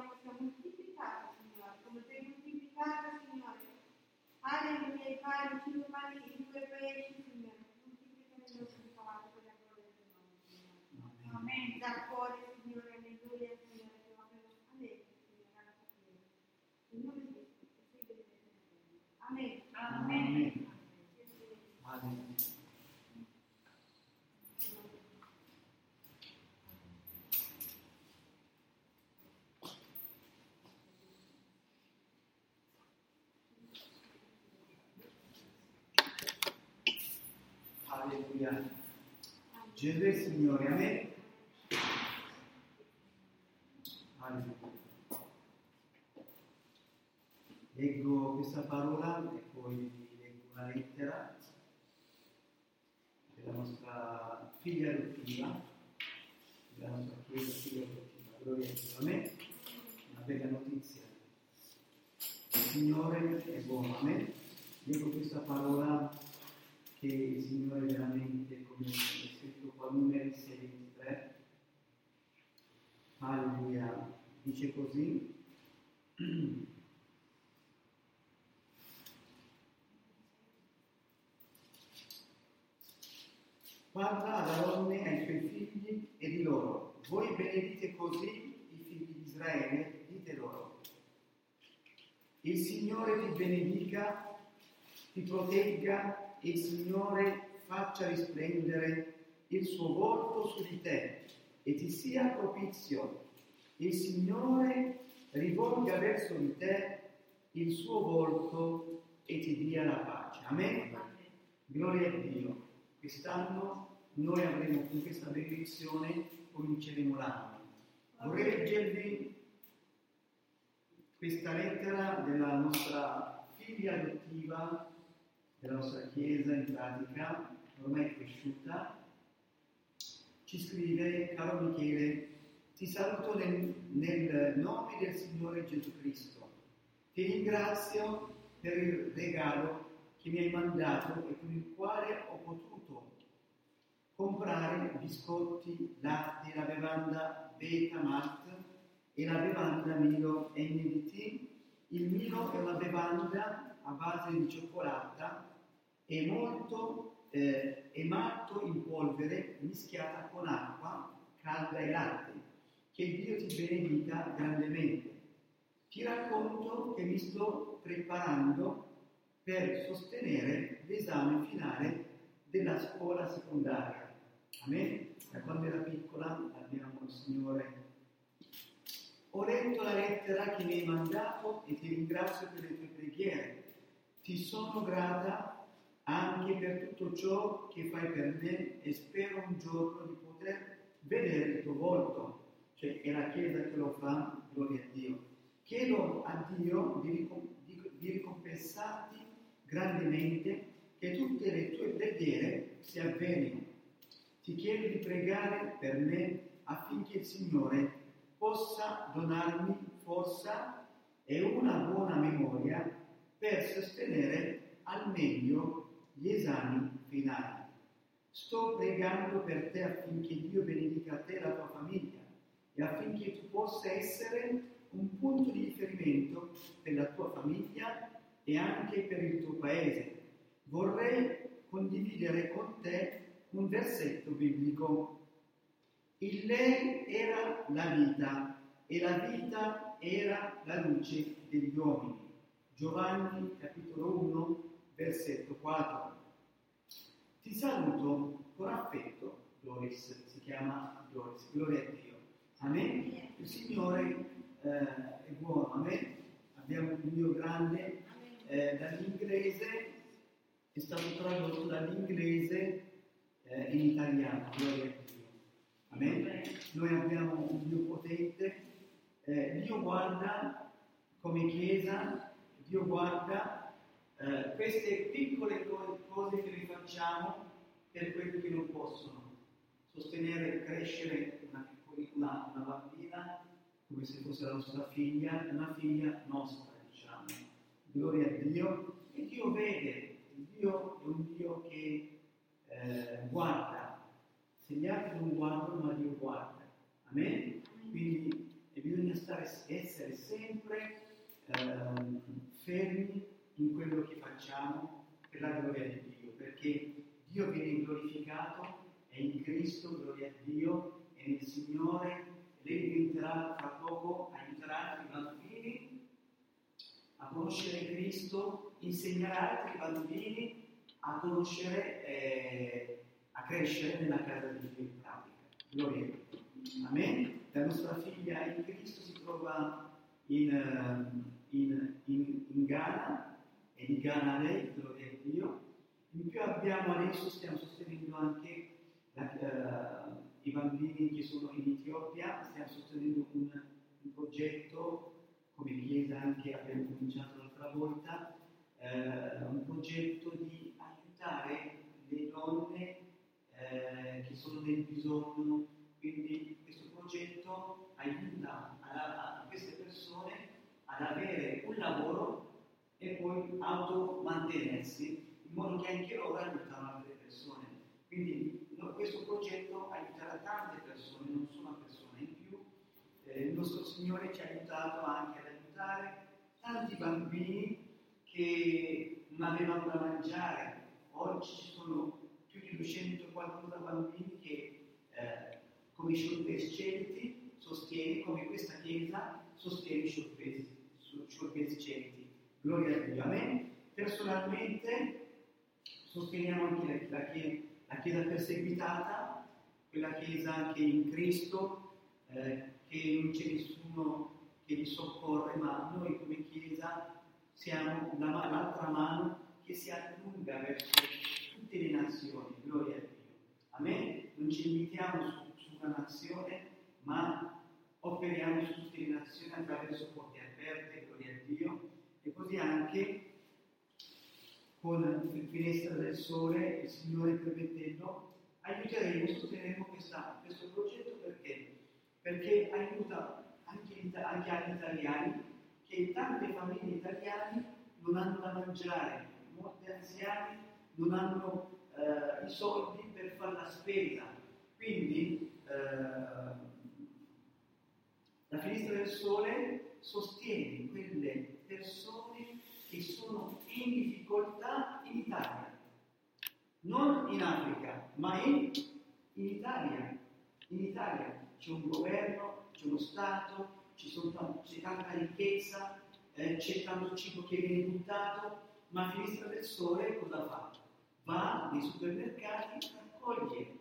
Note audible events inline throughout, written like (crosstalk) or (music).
Che ti parliamo sia moltiplicato, Signore. Come sei moltiplicato, Signore. Alleluia, i pani, i pani, i tuoi pesci, Signore. Moltiplica nel nostro palazzo per la gloria del tuo nome, Signore. Amen. Da cuore, Signore, alleluia, Signore, che opero allegri, Signore, alla tua chiesa. In nome di Gesù, che sei benedetto nel Signore. Amen. Amen. Gesù benedetto. Alleluia. Alleluia. Il Signore, amen. Alleluia. Leggo questa parola e poi leggo una lettera della nostra figlia adottiva, della nostra chiesa figlia adottiva. Gloria a. Amen. Una bella notizia. Il Signore è buono, amen. Leggo questa parola che il Signore veramente, come è scritto qua, numeri 623, alleluia, dice così, parla Aronne e ai suoi figli e di loro, voi benedite così i figli di Israele, dite loro, il Signore ti benedica, ti protegga il Signore faccia risplendere il suo volto su di te e ti sia propizio. Il Signore rivolga verso di te il suo volto e ti dia la pace. Amen. Gloria a Dio. Quest'anno noi avremo con questa benedizione, cominceremo l'anno. Vorrei leggervi questa lettera della nostra figlia adottiva, della nostra chiesa in pratica, ormai cresciuta, ci scrive, caro Michele, ti saluto nel, nel nome del Signore Gesù Cristo. Ti ringrazio per il regalo che mi hai mandato e con il quale ho potuto comprare biscotti, latte, la bevanda Beta Mart e la bevanda Milo NDT. Il Milo è una bevanda a base di cioccolata e molto eh, e malto in polvere mischiata con acqua calda e latte. Che Dio ti benedica grandemente. Ti racconto che mi sto preparando per sostenere l'esame finale della scuola secondaria. A me, da quando era piccola, abbiamo il Signore. Ho letto la lettera che mi hai mandato e ti ringrazio per le tue preghiere. Ti sono grata anche per tutto ciò che fai per me e spero un giorno di poter vedere il tuo volto. Cioè è la Chiesa che lo fa, gloria a Dio. Chiedo a Dio di, di- di ricompensarti grandemente che tutte le tue preghiere si avvenino. Ti chiedo di pregare per me affinché il Signore possa donarmi forza e una buona memoria per sostenere al meglio gli esami finali. Sto pregando per te affinché Dio benedica te e la tua famiglia e affinché tu possa essere un punto di riferimento per la tua famiglia e anche per il tuo paese. Vorrei condividere con te un versetto biblico. In lei era la vita e la vita era la luce degli uomini. Giovanni capitolo 1 versetto 4. Ti saluto con affetto Gloris, si chiama Gloris, gloria a Dio. Amen? Il Signore eh, è buono, amen? Abbiamo un Dio grande, eh, dall'inglese è stato tradotto dall'inglese eh, in italiano, gloria a Dio. Amen? Noi abbiamo un Dio potente, eh, Dio guarda come Chiesa, Dio guarda eh, queste piccole co- cose che noi facciamo per quelli che non possono sostenere e crescere una, piccolina, una bambina come se fosse la nostra figlia, una figlia nostra, diciamo. Gloria a Dio. E Dio vede, Dio è un Dio che eh, guarda. Se gli altri non guardano, ma Dio guarda. Amen? Quindi bisogna stare, essere sempre ehm, fermi in quello che facciamo per la gloria di Dio, perché Dio viene glorificato e in Cristo, gloria a Dio, e nel Signore, lei diventerà fra poco, aiuterà altri bambini a conoscere Cristo, insegnerà altri bambini a conoscere, eh, a crescere nella casa di Dio in pratica. Gloria a Dio. Amen. La nostra figlia in Cristo si trova in, eh, in, in, in Ghana e di a lei, gloria a Dio. In più abbiamo adesso, stiamo sostenendo anche la- eh, i bambini che sono in Etiopia, stiamo sostenendo un, un progetto come Chiesa anche abbiamo cominciato l'altra volta, eh, un progetto di aiutare le donne eh, che sono nel bisogno, quindi questo progetto aiuta a, a queste persone ad avere un lavoro e poi automantenersi in modo che anche loro aiutano altre persone. Quindi no, questo progetto aiuterà tante persone, non solo una persona in più. Eh, il nostro Signore ci ha aiutato anche ad aiutare tanti bambini che non avevano da mangiare. Oggi ci sono più di 240 bambini che eh, come sciolpescenti sostiene, come questa chiesa sostiene i sciolpescenti. Gloria a Dio. A me personalmente sosteniamo anche la, la chie- la chiesa perseguitata, quella chiesa che in Cristo, eh, che non c'è nessuno che li soccorre, ma noi come chiesa siamo la l'altra mano che si allunga verso tutte le nazioni. Gloria a Dio. Amen. Non ci limitiamo su, su una nazione, ma operiamo su tutte le nazioni attraverso porte aperte, gloria a Dio, e così anche con il finestra del sole, il Signore permettendo, aiuteremo, sosterremo questa- questo progetto perché? Perché aiuta anche, anche agli italiani che tante famiglie italiane non hanno da mangiare, molti anziani non hanno eh, i soldi per fare la spesa. Quindi eh, la finestra del sole sostiene quelle persone che sono in difficoltà in Italia, non in Africa, ma in, in Italia. In Italia c'è un governo, c'è uno Stato, tan- c'è tanta ricchezza, eh, c'è tanto cibo che viene buttato, ma Finestra del Sole cosa fa? Va nei supermercati, raccoglie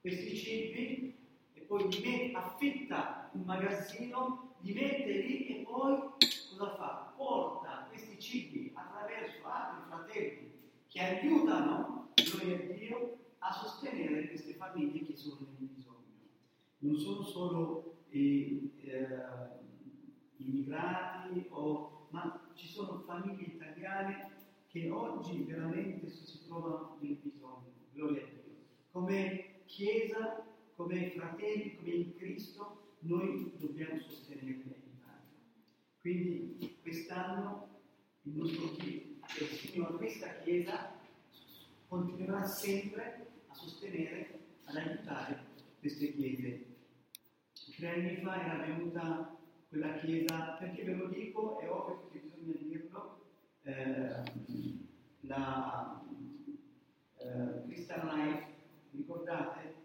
questi cibi e poi met- affitta un magazzino, li mette lì e poi cosa fa? Porta questi cibi attraverso altri fratelli che aiutano noi e Dio a sostenere queste famiglie che sono nel bisogno. Non sono solo eh, eh, immigrati, o- ma ci sono famiglie italiane che oggi veramente si trovano nel bisogno. Gloria a Dio. Come Chiesa, come fratelli, come in Cristo, noi dobbiamo sostenerli e aiutarli. Quindi quest'anno il nostro chi- il Signore, questa Chiesa continuerà sempre a sostenere, ad aiutare queste chiese. Tre anni fa era venuta quella chiesa, perché ve lo dico, è ovvio che bisogna dirlo, eh, la eh, Christian Life, ricordate?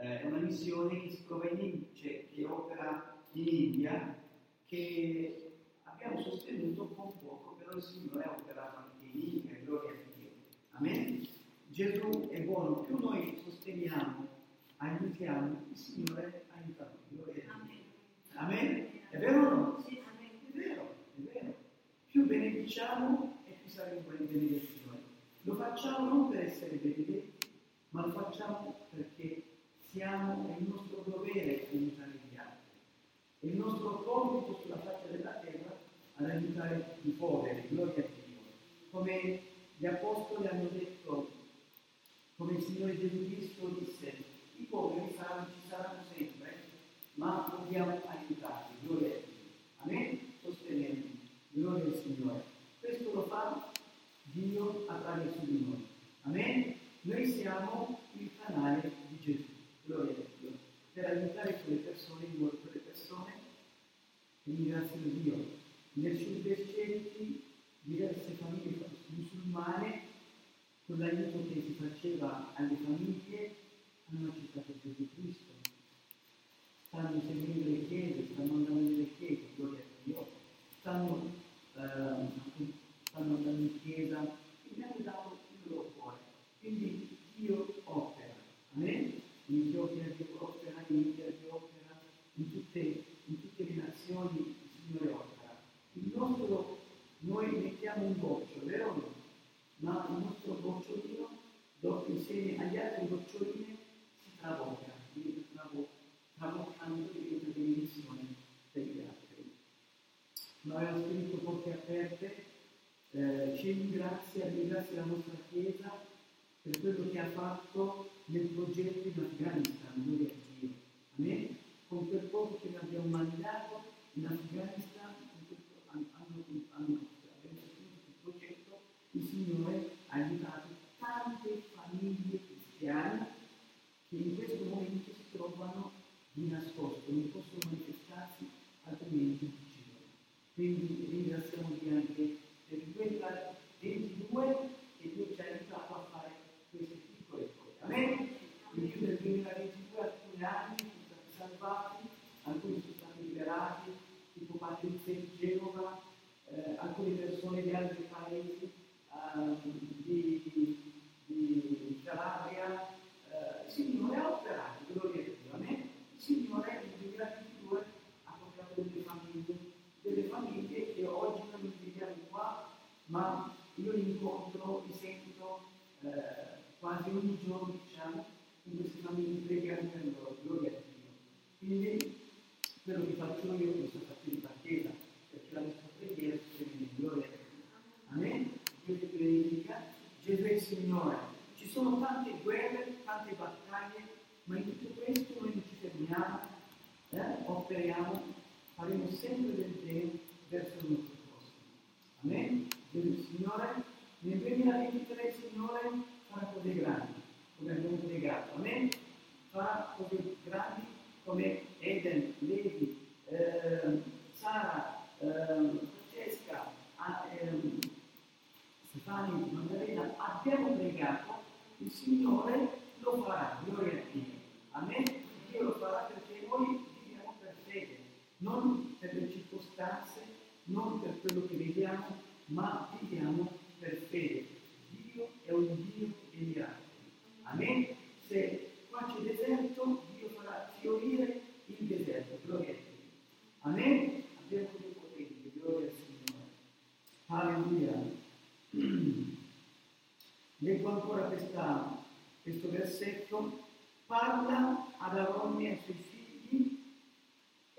Eh, è una missione che in cioè che opera in India, che abbiamo sostenuto con poco, però il Signore ha operato anche in India, gloria a Dio. Amen? Gesù è buono, più noi sosteniamo, aiutiamo, il Signore aiuta noi. Gloria a Dio. Amen? È vero o no? Sì, amen. È vero, è vero. Più benediciamo e più saremo benedettori. Lo facciamo non per essere benedetti, ma lo facciamo perché siamo, è il nostro dovere aiutare gli altri. È il nostro compito sulla faccia della terra ad aiutare i poveri, gloria a Dio. Come gli apostoli hanno detto, come il Signore Gesù Cristo disse, i poveri saranno, ci saranno sempre, ma dobbiamo aiutarli, gloria a Dio. Amen? Sostenerli, gloria al Signore. Questo lo fa Dio attraverso di noi. Amen? Noi siamo il canale di Gesù, gloria a Dio, per aiutare quelle persone, quelle persone che ringraziano Dio. Nel sud Vercetti diverse famiglie musulmane, con l'aiuto che si faceva alle famiglie, hanno accettato Gesù Cristo. Stanno seguendo le chiese, stanno andando nelle chiese, gloria a Dio, stanno, eh, stanno andando in chiesa e mi hanno dato il loro cuore. Quindi Dio opera. Amen? In Etiopia Dio opera, in India Dio opera, in tutte, in tutte le nazioni il Signore opera. Il nostro, noi mettiamo un goccio, vero o no? Ma il nostro gocciolino, dopo insieme agli altri goccioline, si traboca, diventa trabo- traboccando diventa benedizione per gli altri. Noi abbiamo scritto porte aperte, eh, ci ringrazia, ringrazia la nostra Chiesa per quello che ha fatto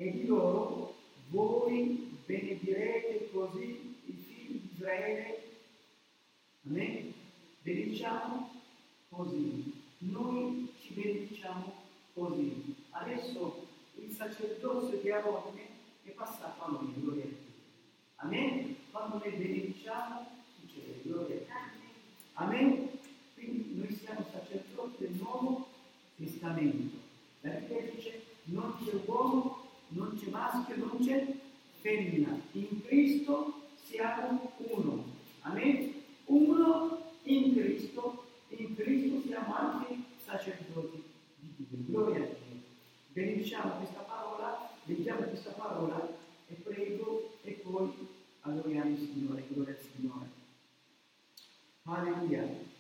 e di loro voi benedirete così i figli di Israele. Amen? Benediciamo così. Noi ci benediciamo così. Adesso il sacerdozio di Aarone è passato a noi, gloria a Dio. Amen? Quando noi benediciamo succede, gloria a Dio. Amen? Quindi noi siamo sacerdoti del nuovo testamento. La Bibbia dice non c'è uomo, non c'è maschio, non c'è femmina. In Cristo siamo uno. Amen? Uno in Cristo, in Cristo siamo anche sacerdoti di Dio. Gloria a Dio. Benediciamo questa parola, leggiamo questa parola e prego e poi adoriamo il Signore. Gloria al Signore. Alleluia.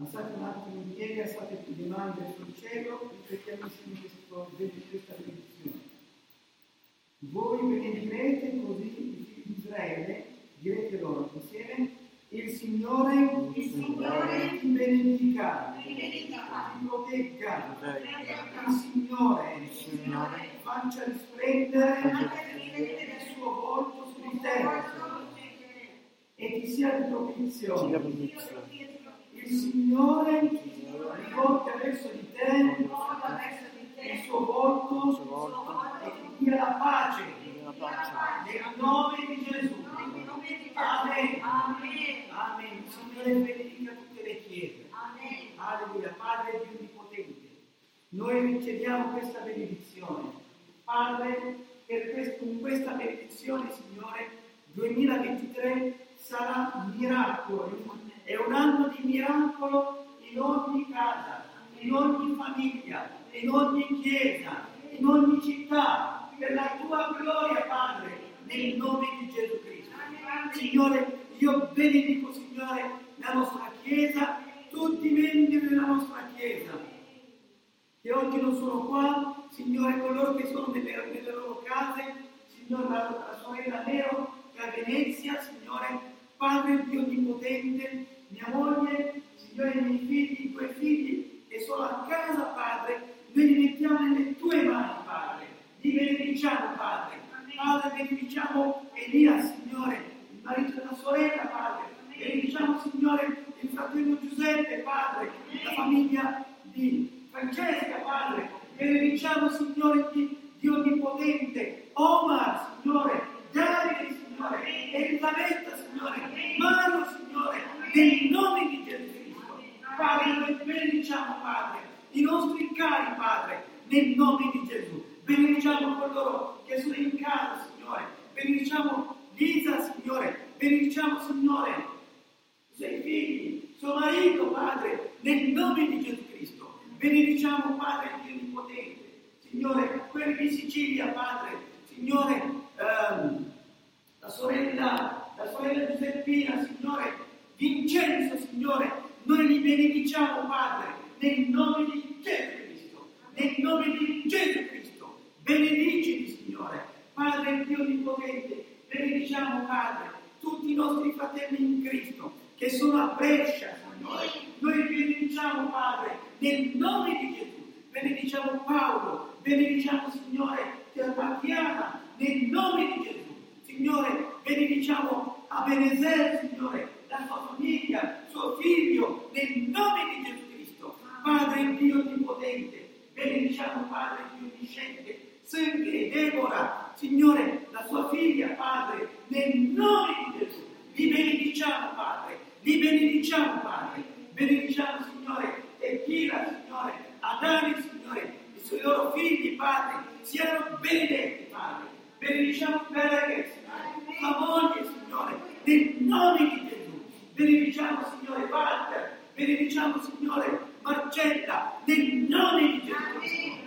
Alzate un attimo in piedi, alzate le mani verso il cielo, ripetiamo insieme questo- questa benedizione. Voi benedigrete così i figli di Israele, direte loro insieme, il Signore, Il Signore ti benedica, ti protegga, il Signore, Signore, faccia risplendere il suo volto su di Il te e ti sia di propizione. Il Signore rivolta verso di te il suo volto e ti dia la pace nel nome di Gesù. Amen. Amen. Il Signore benedica tutte le chiese. Alleluia, Padre Dio Onnipotente. Noi riceviamo questa benedizione. Padre, questo- con questa benedizione, Signore, 2023 sarà un miracolo. È un anno di miracolo in ogni casa, in ogni famiglia, in ogni chiesa, in ogni città, per la tua gloria, Padre, nel nome di Gesù Cristo. Signore, io benedico, Signore, la nostra Chiesa, tutti i membri della nostra Chiesa, che oggi non sono qua, Signore, coloro che sono nelle, nelle loro case, Signore, la, la sorella Nero, che è a Venezia, Signore, Padre Dio Onnipotente, mia moglie, Signore, i miei figli, i tuoi figli che sono a casa, Padre, noi li mettiamo nelle tue mani, Padre, li benediciamo, Padre, Padre, benediciamo Elia, Signore, il marito della sorella, Padre, benediciamo, Signore, il fratello Giuseppe, Padre, la famiglia di Francesca, Padre, benediciamo, Signore, di Dio Onnipotente, Omar, Signore, Davide, Signore, Elisabetta, Signore, Mario, Signore, nel nome di Gesù. Padre, noi benediciamo, Padre, i nostri cari, Padre, nel nome di Gesù. Benediciamo coloro che sono in casa, Signore. Benediciamo Lisa, Signore. Benediciamo, Signore, i suoi figli, suo marito, Padre, nel nome di Gesù Cristo. Benediciamo, Padre, Dio Onnipotente. Signore, quelli di Sicilia, Padre, Signore, ehm, la sorella, la sorella Giuseppina, Signore, Vincenzo, Signore, noi li benediciamo, Padre, nel nome di Gesù Cristo, nel nome di Gesù Cristo, benedicili, Signore, Padre Dio Onnipotente, benediciamo, Padre, tutti i nostri fratelli in Cristo, che sono a Brescia, Signore, noi li benediciamo, Padre, nel nome di Gesù, benediciamo Paolo, benediciamo, Signore, Tatiana, nel nome di Gesù. Signore, benediciamo a Benezer, Signore, la sua famiglia, suo figlio, nel nome di Gesù Cristo. Padre Dio Onnipotente, benediciamo Padre Dio Onnisciente, sempre Deborah, Signore, la sua figlia, Padre, nel nome di Gesù. Li benediciamo, Padre, li benediciamo, Padre, benediciamo, Signore, e Kira, Signore, Adani, Signore, i suoi loro figli, Padre, siano benedetti, Padre. Benediciamo Berger, Moglie, Signore, nel nome di Gesù. Benediciamo, Signore, Walter, benediciamo, Signore, Marcella, nel nome di Gesù.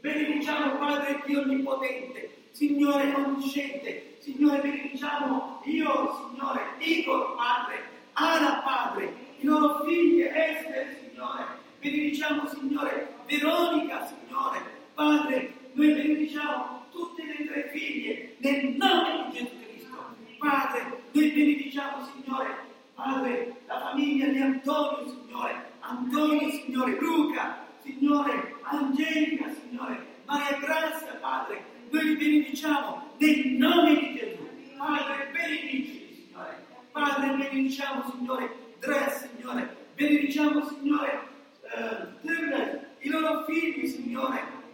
Benediciamo Padre Dio Onnipotente, Signore Onnisciente, Signore benediciamo io, Signore, Igor Padre, Ara Padre, i loro figli, Esther, Signore, benediciamo Signore, Veronica, Signore, Padre, noi benediciamo tutte le tre figlie nel nome di Gesù Cristo. Padre, noi benediciamo, Signore, Padre, la famiglia di Antonio, Signore, Antonio, Signore, Luca, Signore, Angelica, Signore, Maria Grazia, Padre, noi benediciamo nel nome di Gesù. Padre, benedicili, Signore. Padre, benediciamo, Signore, Dre, Signore, benediciamo, Signore, eh, i loro figli, Signore,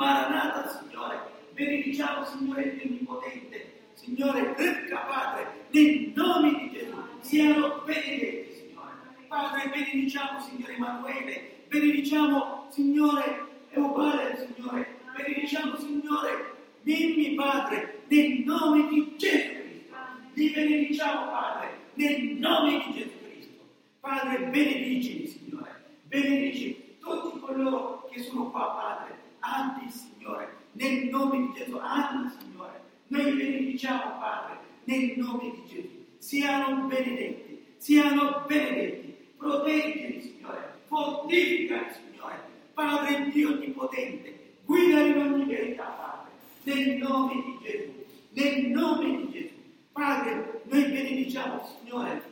Maranata, Signore, benediciamo, Signore Dio Onnipotente, Signore, ricca Padre, nel nome di Gesù, siano benedetti, Signore. Padre, benediciamo, Signore Emanuele, benediciamo, Signore Eubale, Signore, benediciamo, Signore Mimmi, Padre, nel nome di Gesù Cristo. Li benediciamo, Padre, nel nome di Gesù Cristo. Padre, benedicili, Signore, benedici tutti coloro che sono qua, Padre, Andi, Signore, nel nome di Gesù, Anna, Signore, noi benediciamo, Padre, nel nome di Gesù. Siano benedetti, siano benedetti, proteggili, Signore, fortificali, Signore, Padre Dio Onnipotente, guidali in ogni verità, Padre, nel nome di Gesù, nel nome di Gesù. Padre, noi benediciamo, Signore,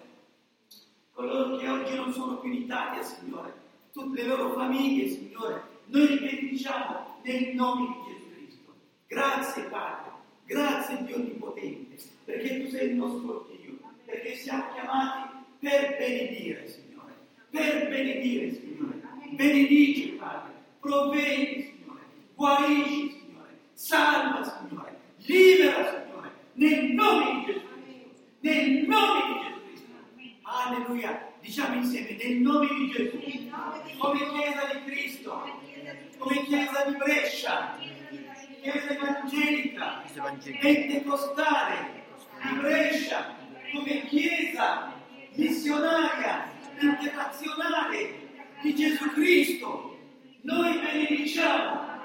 coloro che oggi non sono più in Italia, Signore, tutte le loro famiglie, Signore, noi li benediciamo nel nome di Gesù Cristo. Grazie Padre, grazie Dio Onnipotente, perché tu sei il nostro Dio, perché siamo chiamati per benedire, Signore, per benedire, Signore. Benedici, Padre, provvedi, Signore, guarisci, Signore, salva, Signore, libera, Signore, nel nome di Gesù Cristo, nel nome di Gesù Cristo. Alleluia, diciamo insieme, nel nome di Gesù, come Chiesa di Cristo, come Chiesa di Brescia, Chiesa evangelica, pentecostale di Brescia, come Chiesa missionaria, internazionale di Gesù Cristo. Noi benediciamo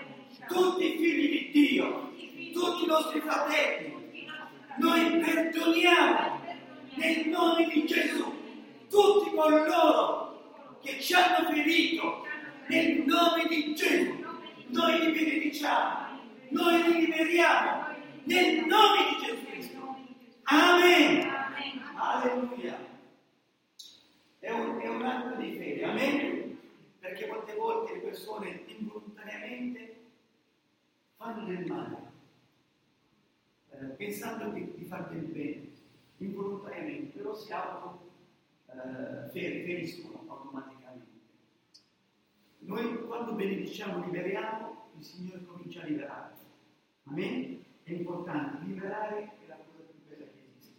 tutti i figli di Dio, tutti i nostri fratelli. Noi perdoniamo nel nome di Gesù tutti coloro che ci hanno ferito nel nome di Gesù. Noi li benediciamo, noi li liberiamo nel nome di Gesù Cristo. Amen. Alleluia. È un, è un atto di fede, amen? Perché molte volte le persone involontariamente fanno del male, eh, pensando di, di far del bene, involontariamente, però si auto eh, fer- feriscono automaticamente. Noi quando benediciamo, liberiamo, il Signore comincia a liberare. Amen? È importante, liberare è la cosa più bella che esiste.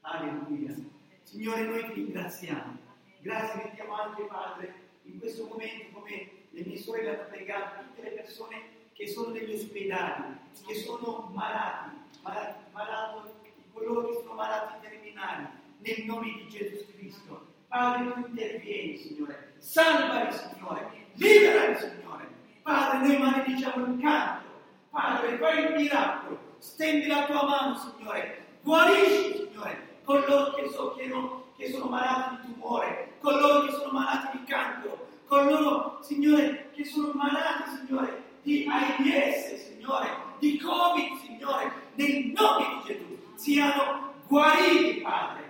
Alleluia. Signore, noi ti ringraziamo. Grazie mettiamo anche, Padre, in questo momento, come le mie sorelle hanno pregato, tutte le persone che sono negli ospedali, che sono malati, malati, malati coloro che sono malati terminali, nel nome di Gesù Cristo. Padre, tu intervieni, Signore. Salvali, Signore. Liberali, Signore. Padre, noi malediciamo il canto. Padre, fai il miracolo. Stendi la tua mano, Signore. Guarisci, Signore, coloro che, so, che, che sono malati di tumore, coloro che sono malati di cancro, coloro, Signore, che sono malati, Signore, di AIDS, Signore, di Covid, Signore, nel nome di Gesù, siano guariti, Padre,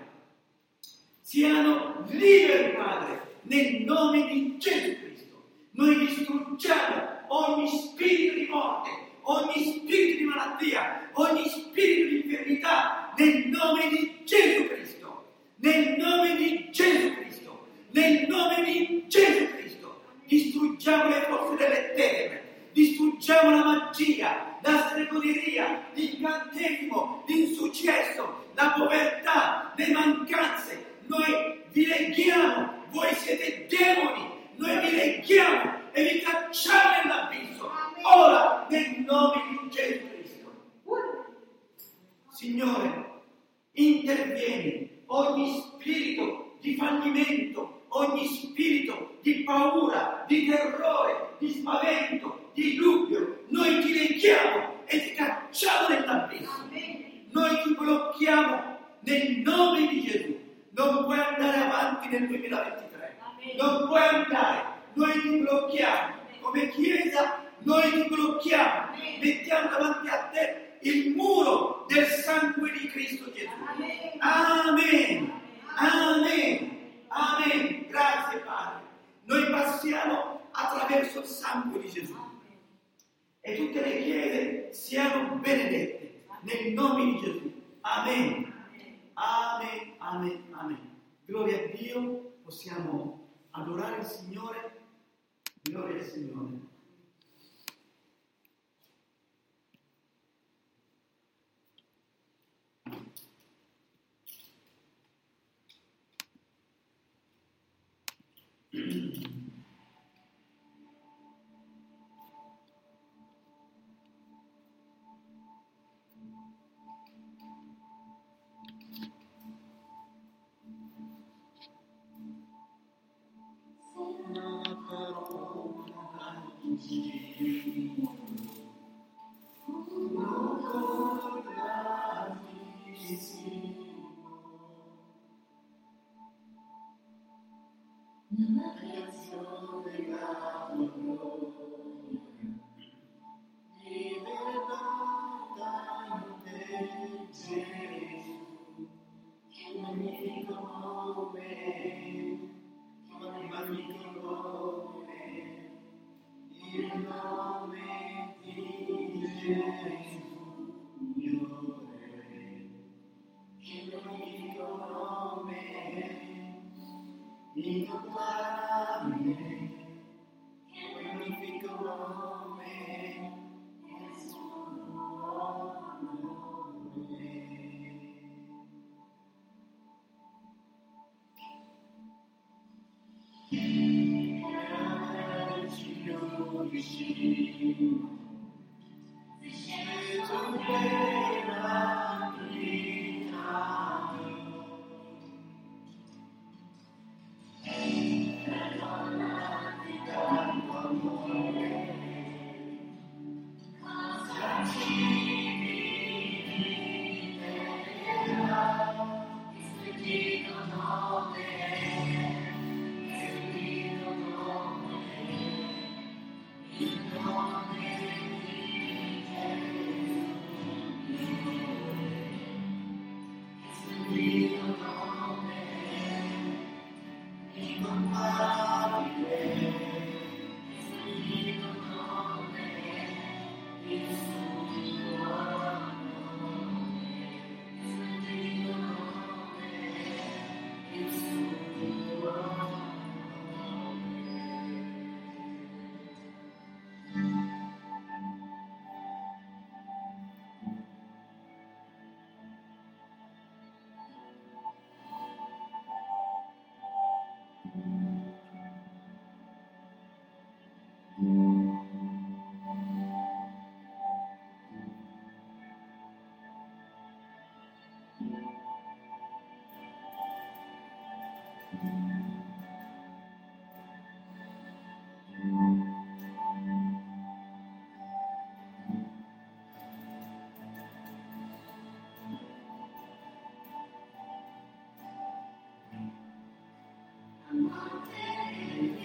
siano liberi, Padre, nel nome di Gesù Cristo. Noi distruggiamo ogni spirito di morte, ogni spirito di malattia, ogni spirito di infermità, nel nome di Gesù Cristo, nel nome di Gesù Cristo, nel nome di Gesù Cristo. Distruggiamo le forze delle tenebre, distruggiamo la magia, la stregoneria, l'incantesimo, l'insuccesso, la povertà, le mancanze. Noi vi leghiamo, voi siete demoni, noi vi leghiamo e vi cacciamo nell'abisso. Ora, nel nome di Gesù Cristo. Signore, intervieni ogni spirito di fallimento, ogni spirito di paura, di terrore, di spavento, di dubbio. Noi ti leghiamo e ti cacciamo nell'abisso. Noi ti blocchiamo nel nome di Gesù. Non puoi andare avanti nel 2023. Non puoi andare. Noi ti blocchiamo. Come Chiesa, noi ti blocchiamo. Mettiamo davanti a te il muro del sangue di Cristo Gesù. Amen. Amen. Amen. Grazie Padre. Noi passiamo attraverso il sangue di Gesù. E tutte le chiese siano benedette nel nome di Gesù. Amen. Amen, amen, amen. Gloria a Dio, possiamo adorare il Signore. Gloria al Signore. mm (clears throat)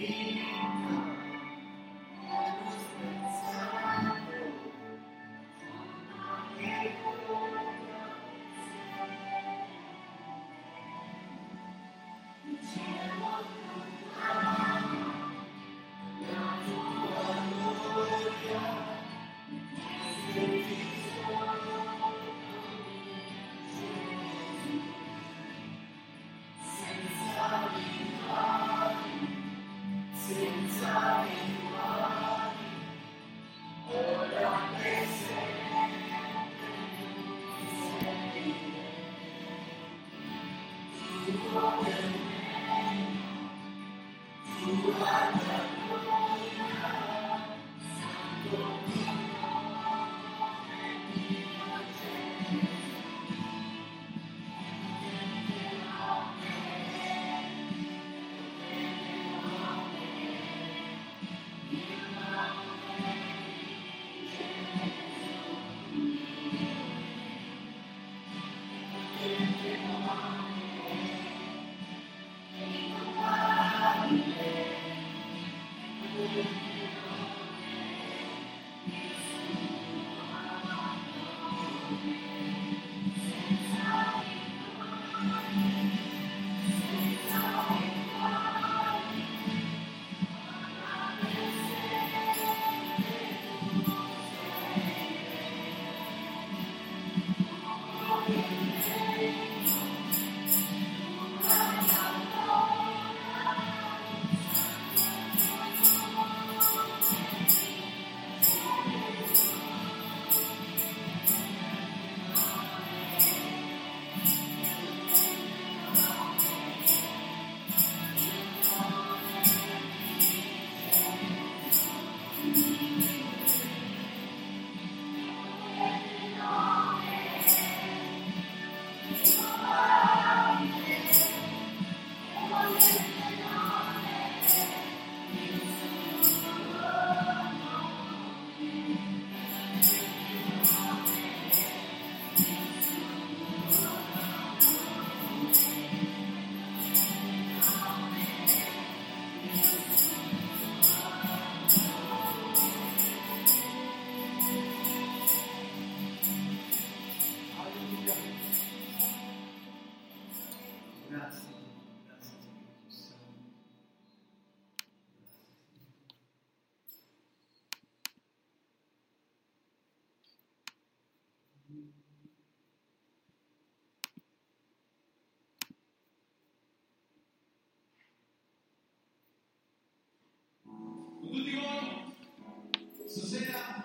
Yeah.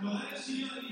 Lo debe you.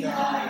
Gesù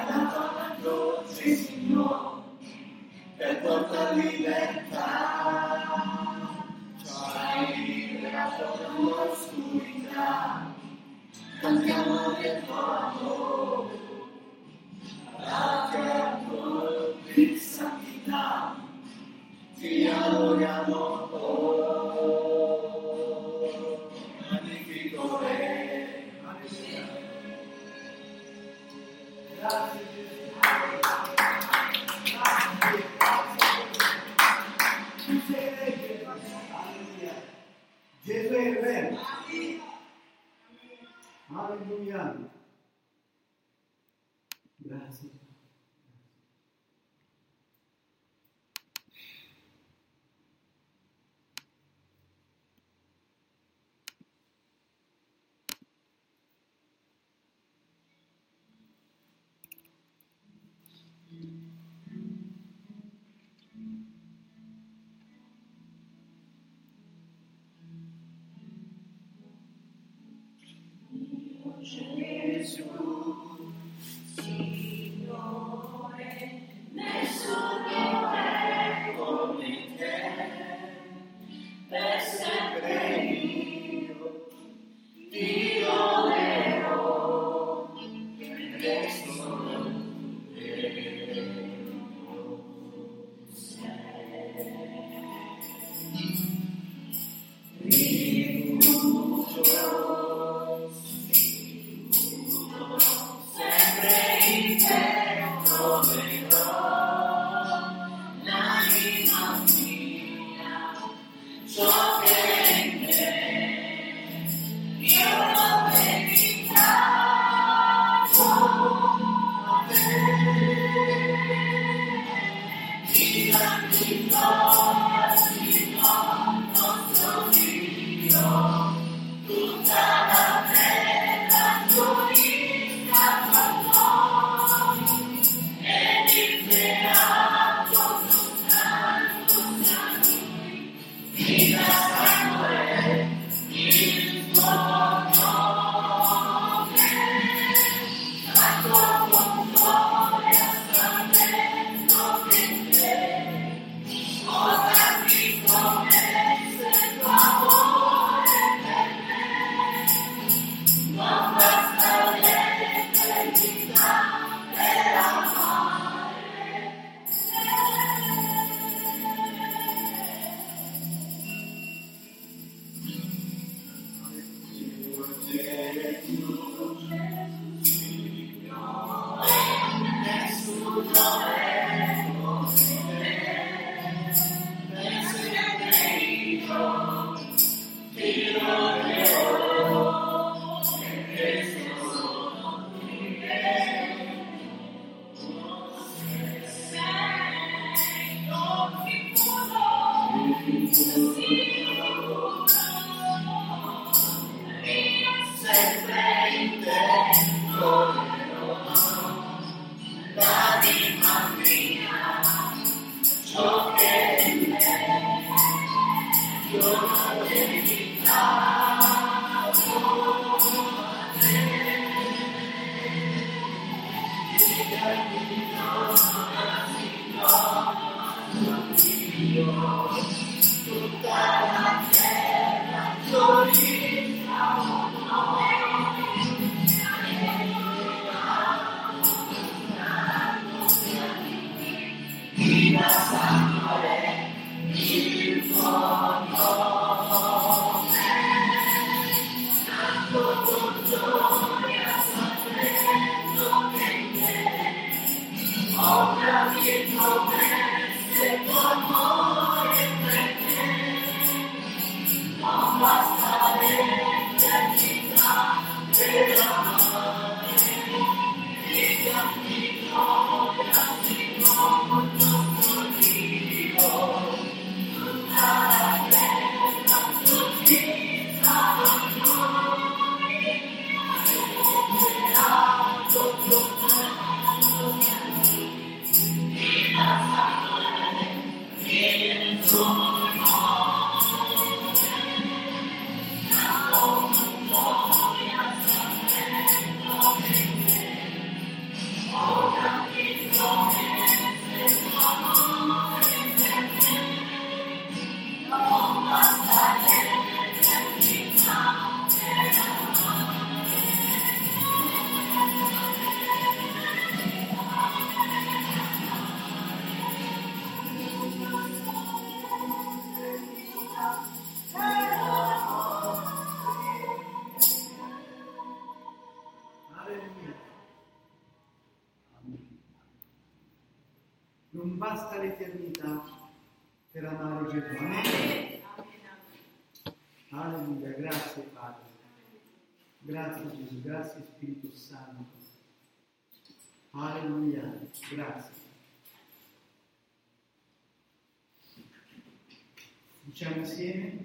insieme,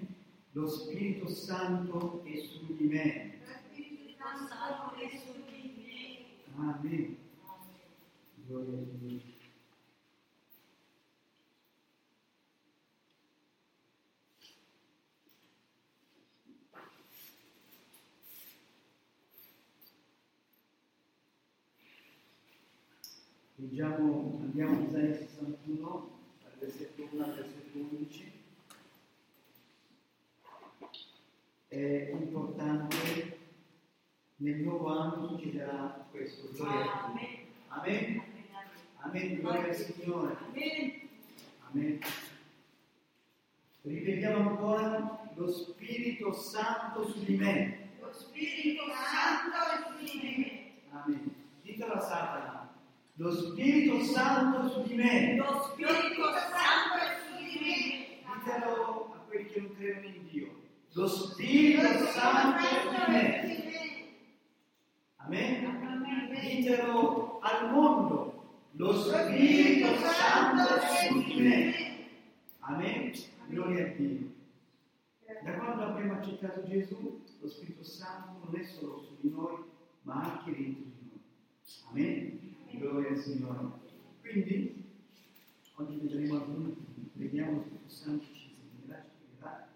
lo Spirito Santo è su di me. Amen. Gloria a Dio. Leggiamo, andiamo a Isaia 61, dal versetto 1 al versetto 11. È importante, nel nuovo anno succederà questo. Gloria a Dio. Amen. Amen. Gloria al Signore. Amen. Ripetiamo ancora, lo Spirito Santo su di me. Lo Spirito Santo è su di me. Amen. Ditelo a Satana. Lo Spirito Santo su di me. Lo Spirito Santo è su di me. Ditelo a quelli che non credono in Dio. Lo Spirito Santo di me. Amen. Ditelo al mondo. Lo Spirito Santo su di me. Amen. Gloria a Dio. Da quando abbiamo accettato Gesù, lo Spirito Santo non è solo su di noi, ma anche dentro di noi. Amen. Gloria al Signore. Quindi, oggi vedremo alcuni, vediamo lo Spirito Santo ci insegnerà, ci spiegherà.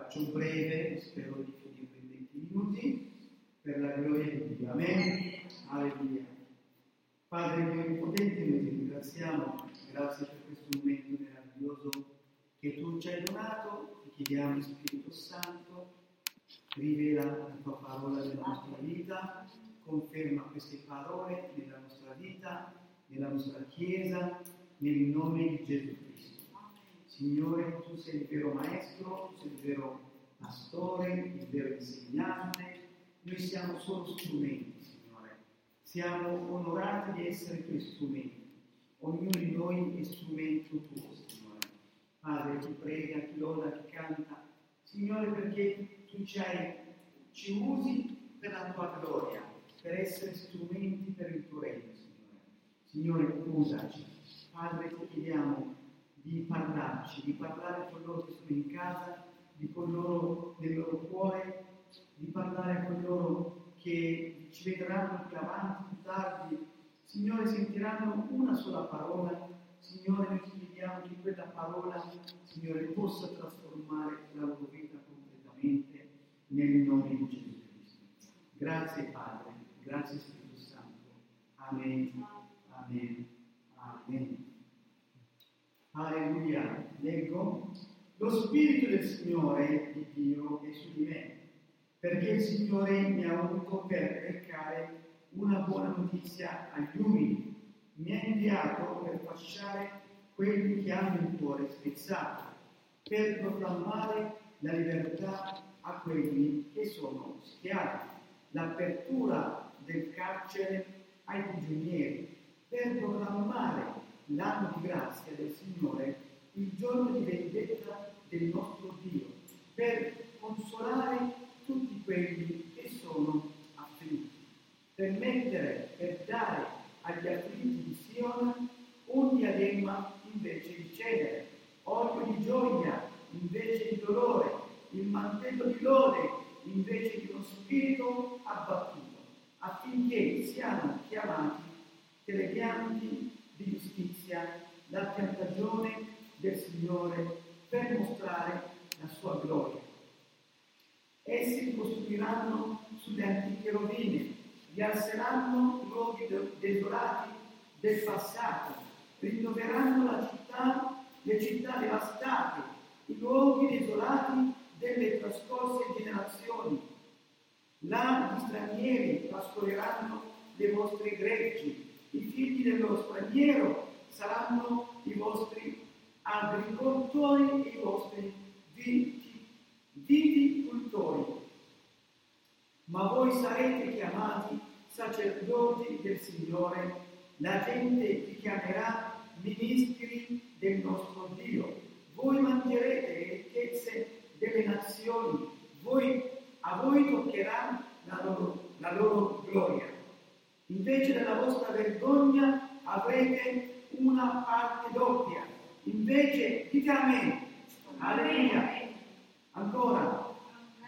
Faccio breve, spero di finire in 20 minuti, per la gloria di Dio. Amen. Alleluia. Padre mio impotente, noi ti ringraziamo, grazie per questo momento meraviglioso che tu ci hai donato, ti chiediamo Spirito Santo, rivela la tua parola nella nostra vita, conferma queste parole nella nostra vita, nella nostra Chiesa, nel nome di Gesù Cristo. Signore, tu sei il vero maestro, tu sei il vero pastore, il vero insegnante, noi siamo solo strumenti, Signore. Siamo onorati di essere tuoi strumenti. ognuno di noi è strumento tuo, Signore. Padre, chi prega, chi loda, chi canta, Signore, perché tu ci, hai, ci usi per la tua gloria, per essere strumenti per il tuo regno, Signore. Signore, usaci. Padre, ti chiediamo di parlarci, di parlare con loro che sono in casa, di coloro nel loro cuore, di parlare a coloro che ci vedranno più avanti, più tardi. Signore, sentiranno una sola parola. Signore, noi ti chiediamo che quella parola, Signore, possa trasformare la loro vita completamente nel nome di Gesù Cristo. Grazie Padre, grazie Spirito Santo. Amen, amen, amen. Alleluia. Leggo. Lo Spirito del Signore di Dio è su di me, perché il Signore mi ha unto per recare una buona notizia agli umili. Mi ha inviato per fasciare quelli che hanno il cuore spezzato, per proclamare la libertà a quelli che sono schiavi, l'apertura del carcere ai prigionieri, per proclamare l'anno di grazia del Signore, il giorno di vendetta del nostro Dio, per consolare tutti quelli che sono afflitti, per mettere, per dare agli afflitti di Sion un diadema invece di cenere, olio di gioia invece di dolore, il mantello di lode invece di uno spirito abbattuto, affinché siano chiamati telepianti di giustizia, la piantagione del Signore per mostrare la sua gloria. Essi ricostruiranno sulle antiche rovine, rialzeranno i luoghi de- desolati del passato, rinnoveranno la città, le città devastate, i luoghi desolati delle trascorse generazioni. Là gli stranieri pascoleranno le vostre greggi, figli del loro straniero saranno i vostri agricoltori e i vostri viti- viticultori. Ma voi sarete chiamati sacerdoti del Signore, la gente vi chiamerà ministri del nostro Dio. Voi mangerete le ricchezze delle nazioni, voi, a voi toccherà la loro, la loro gloria. Invece della vostra vergogna avrete una parte doppia. Invece, dite a me, alleluia. Ancora,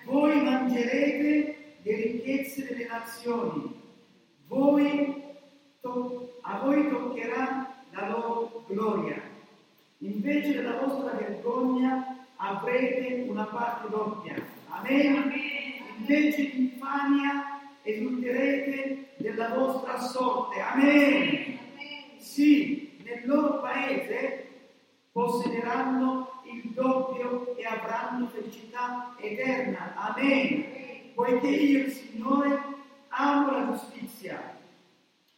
voi mangerete le ricchezze delle nazioni, voi to- a voi toccherà la loro gloria. Invece della vostra vergogna avrete una parte doppia. Amen. Invece di infamia esulterete della vostra sorte. Amen. Sì, nel loro paese possederanno il doppio e avranno felicità eterna. Amen. Poiché io, il Signore, amo la giustizia,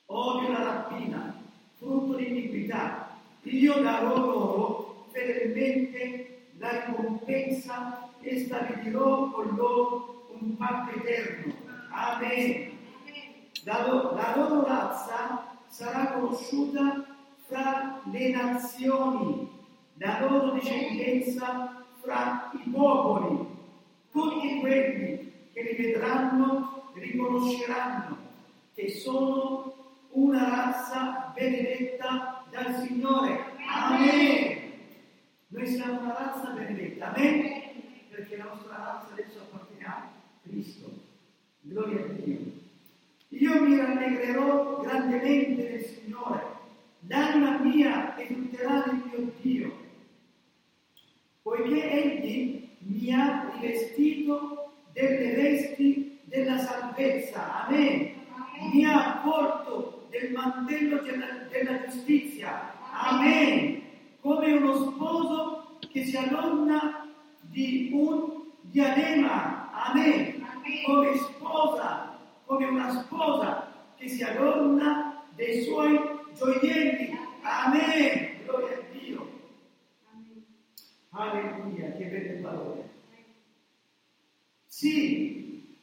odio la rapina, frutto di iniquità. Io darò loro fedelmente la ricompensa e stabilirò con loro un patto eterno. Amen. La, lo- la loro razza sarà conosciuta fra le nazioni, la loro discendenza fra i popoli. Tutti quelli che li vedranno riconosceranno che sono una razza benedetta dal Signore. Amen. Noi siamo una razza benedetta. Amen. Perché la nostra razza adesso appartiene a Cristo. Gloria a Dio. Io mi rallegrerò grandemente nel Signore. L'anima mia esulterà nel mio Dio. Poiché Egli mi ha rivestito delle vesti della salvezza. Amen. Mi ha avvolto del mantello della, della giustizia. Amen. Come uno sposo che si adorna di un diadema. Amen. Come sposa, come una sposa che si adorna dei suoi gioielli. Amen. Gloria a Dio. Alleluia, che belle parole. Sì,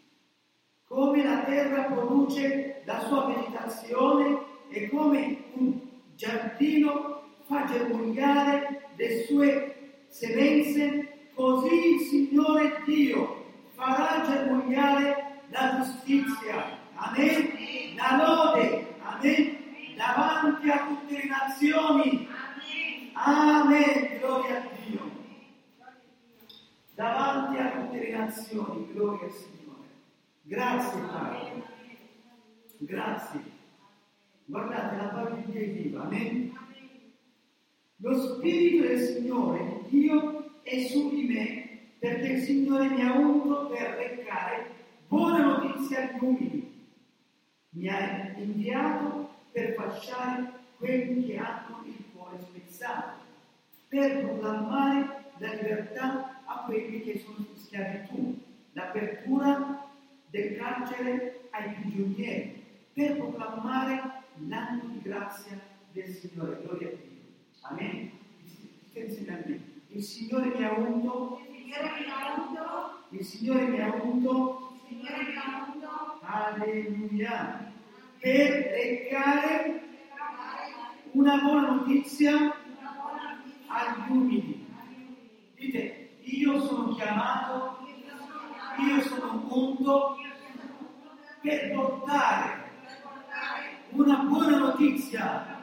come la terra produce la sua vegetazione e come un giardino fa germogliare le sue semenze, così il Signore Dio farà germogliare la giustizia. Amen. La lode. Amen. Davanti a tutte le nazioni. Amen. Gloria a Dio. Davanti a tutte le nazioni. Gloria al Signore. Grazie Padre. Grazie. Guardate, la parola di Dio è viva. Amen. Lo Spirito del Signore, Dio, è su di me perché il Signore mi ha unto per recare buone notizie agli umili. Mi ha inviato per fasciare quelli che hanno il cuore spezzato, per proclamare la libertà a quelli che sono in schiavitù, l'apertura del carcere ai prigionieri, per proclamare l'anno di grazia del Signore. Gloria a Dio. Amen. Il Signore mi ha unto, Signore mi ha unto, il Signore mi ha unto, Alleluia, per recare una buona notizia agli umili. Dite, io sono chiamato, io sono unto per portare una buona notizia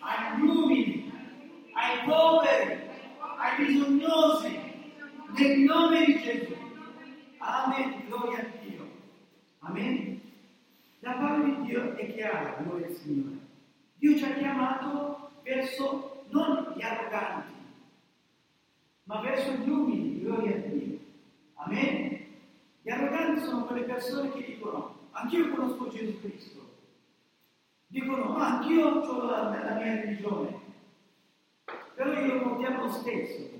agli umili, ai poveri, ai bisognosi, nel nome di Gesù. Amen, gloria a Dio. Amen. La parola di Dio è chiara, gloria al Signore. Dio ci ha chiamato verso non gli arroganti, ma verso gli umili, gloria a Dio. Amen. Gli arroganti sono quelle persone che dicono, anch'io conosco Gesù Cristo. Dicono, ma anch'io ho la, la mia religione, però io lo portiamo lo stesso.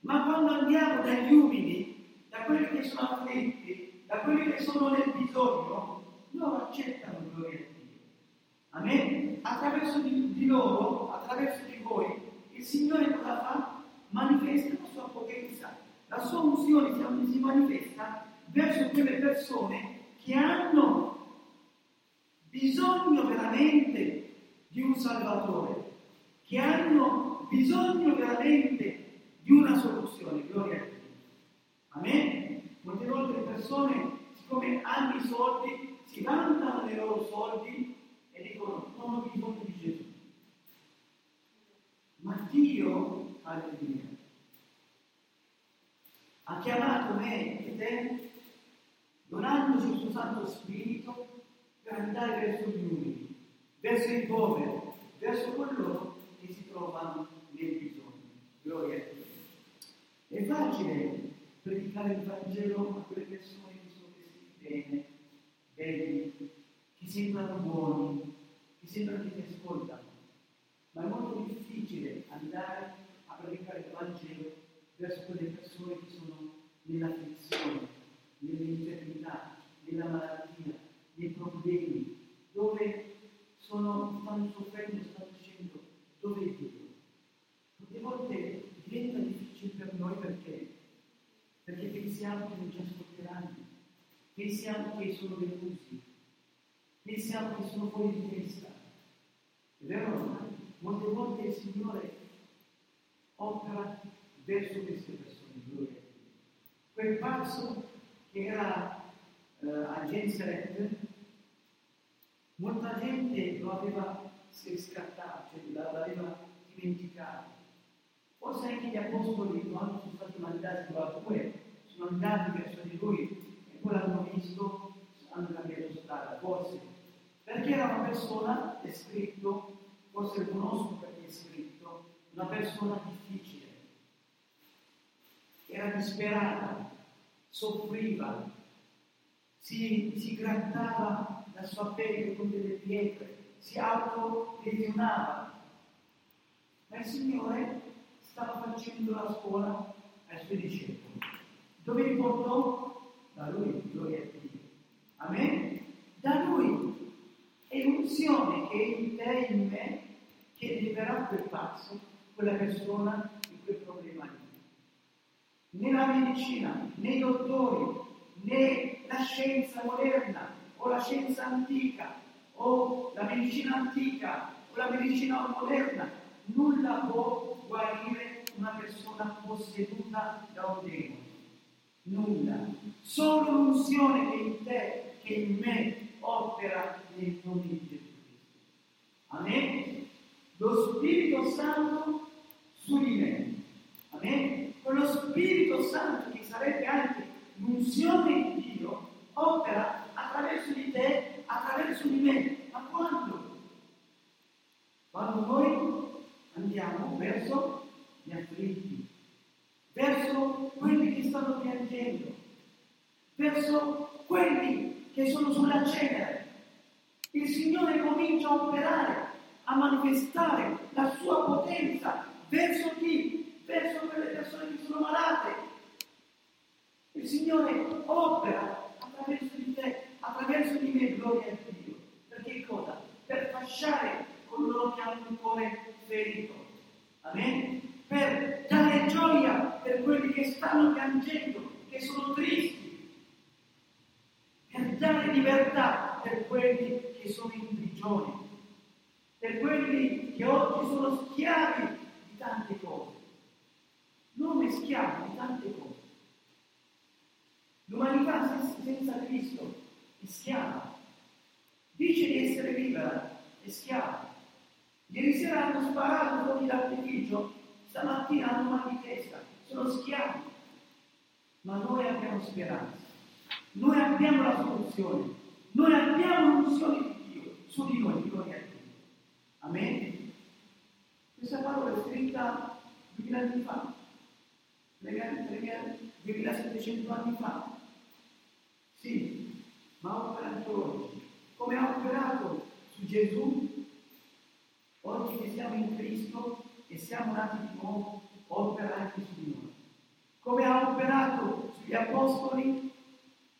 Ma quando andiamo dagli umili, da quelli che sono afflitti, da quelli che sono nel bisogno, loro accettano gloria a Dio. Amen? Attraverso di, di loro, attraverso di voi, il Signore cosa fa? Manifesta la sua potenza. La sua unzione si- si manifesta verso quelle persone che hanno bisogno veramente di un Salvatore, che hanno bisogno veramente di una soluzione. Gloria a Dio. Amen? Molte volte le persone, siccome hanno i soldi, si vantano dei loro soldi e dicono non ho bisogno di Gesù. Ma Dio, alleluia, ha chiamato me e te, donandoci il suo Santo Spirito, per andare verso gli umili, verso i poveri, verso coloro che si trovano nel bisogno. Gloria a Dio. È facile predicare il Vangelo a quelle persone che sono vestiti bene, belli, che sembrano buoni, che sembrano che ti ascoltano, ma è molto difficile andare a predicare il Vangelo verso quelle persone che sono nell'afflizione, nell'infermità, nella malattia, nei problemi, dove sono, stanno soffrendo, stanno dicendo dove è Dio. Molte volte diventa difficile per noi perché? Perché pensiamo che non ci ascolteranno, pensiamo che sono delusi, pensiamo che sono fuori di testa. È vero? Molte volte il Signore opera verso queste persone. Quel pazzo che era eh, a Gensaret, molta gente lo aveva scattato, cioè l'aveva dimenticato. Forse anche gli apostoli, quando sono stati mandati da due, sono andati verso di lui e poi l'hanno visto, hanno cambiato strada, forse. Perché era una persona, è scritto, forse lo conosco perché è scritto, una persona difficile. Era disperata, soffriva, si, si grattava la sua pelle con delle pietre, si autolesionava. Ma il Signore stava facendo la scuola ai suoi discepoli. Dove li portò? Da lui, gloria a Dio. Amen? Da lui. È unzione che è in te e in me che libererà quel pazzo, quella persona in quel problema lì. Né la medicina, né i dottori, né la scienza moderna o la scienza antica o la medicina antica o la medicina moderna, nulla può guarire una persona posseduta da un demone. Nulla. Solo l'unzione che in te, che in me opera nel nome di Gesù Cristo. Amen? Lo Spirito Santo su di me. Amen? Quello Spirito Santo che sarebbe anche l'unzione di Dio opera attraverso di te, attraverso di me. Ma quando? Quando noi andiamo verso gli afflitti, verso quelli che stanno piangendo, verso quelli che sono sulla cenere. Il Signore comincia a operare, a manifestare la sua potenza verso chi? Verso quelle persone che sono malate. Il Signore opera attraverso di te, attraverso di me, gloria a Dio. Perché cosa? Per fasciare coloro che hanno il cuore ferito. Amen? Per dare gioia per quelli che stanno piangendo, che sono tristi. Per dare libertà per quelli che sono in prigione. Per quelli che oggi sono schiavi di tante cose. Non è schiavi di tante cose. L'umanità senza Cristo è schiava. Dice di essere libera, è schiava. Ieri sera hanno sparato fuori d'artificio, stamattina hanno mal di testa, sono schiavi. Ma noi abbiamo speranza, noi abbiamo la soluzione, noi abbiamo l'unzione di Dio su di noi, gloria a Dio. Amen? Questa parola è scritta 2000 anni fa, 2700 anni fa. Sì, ma opera anche oggi. Come ha operato su Gesù, oggi che siamo in Cristo e siamo nati di nuovo, opera anche su di noi. Come ha operato sugli apostoli,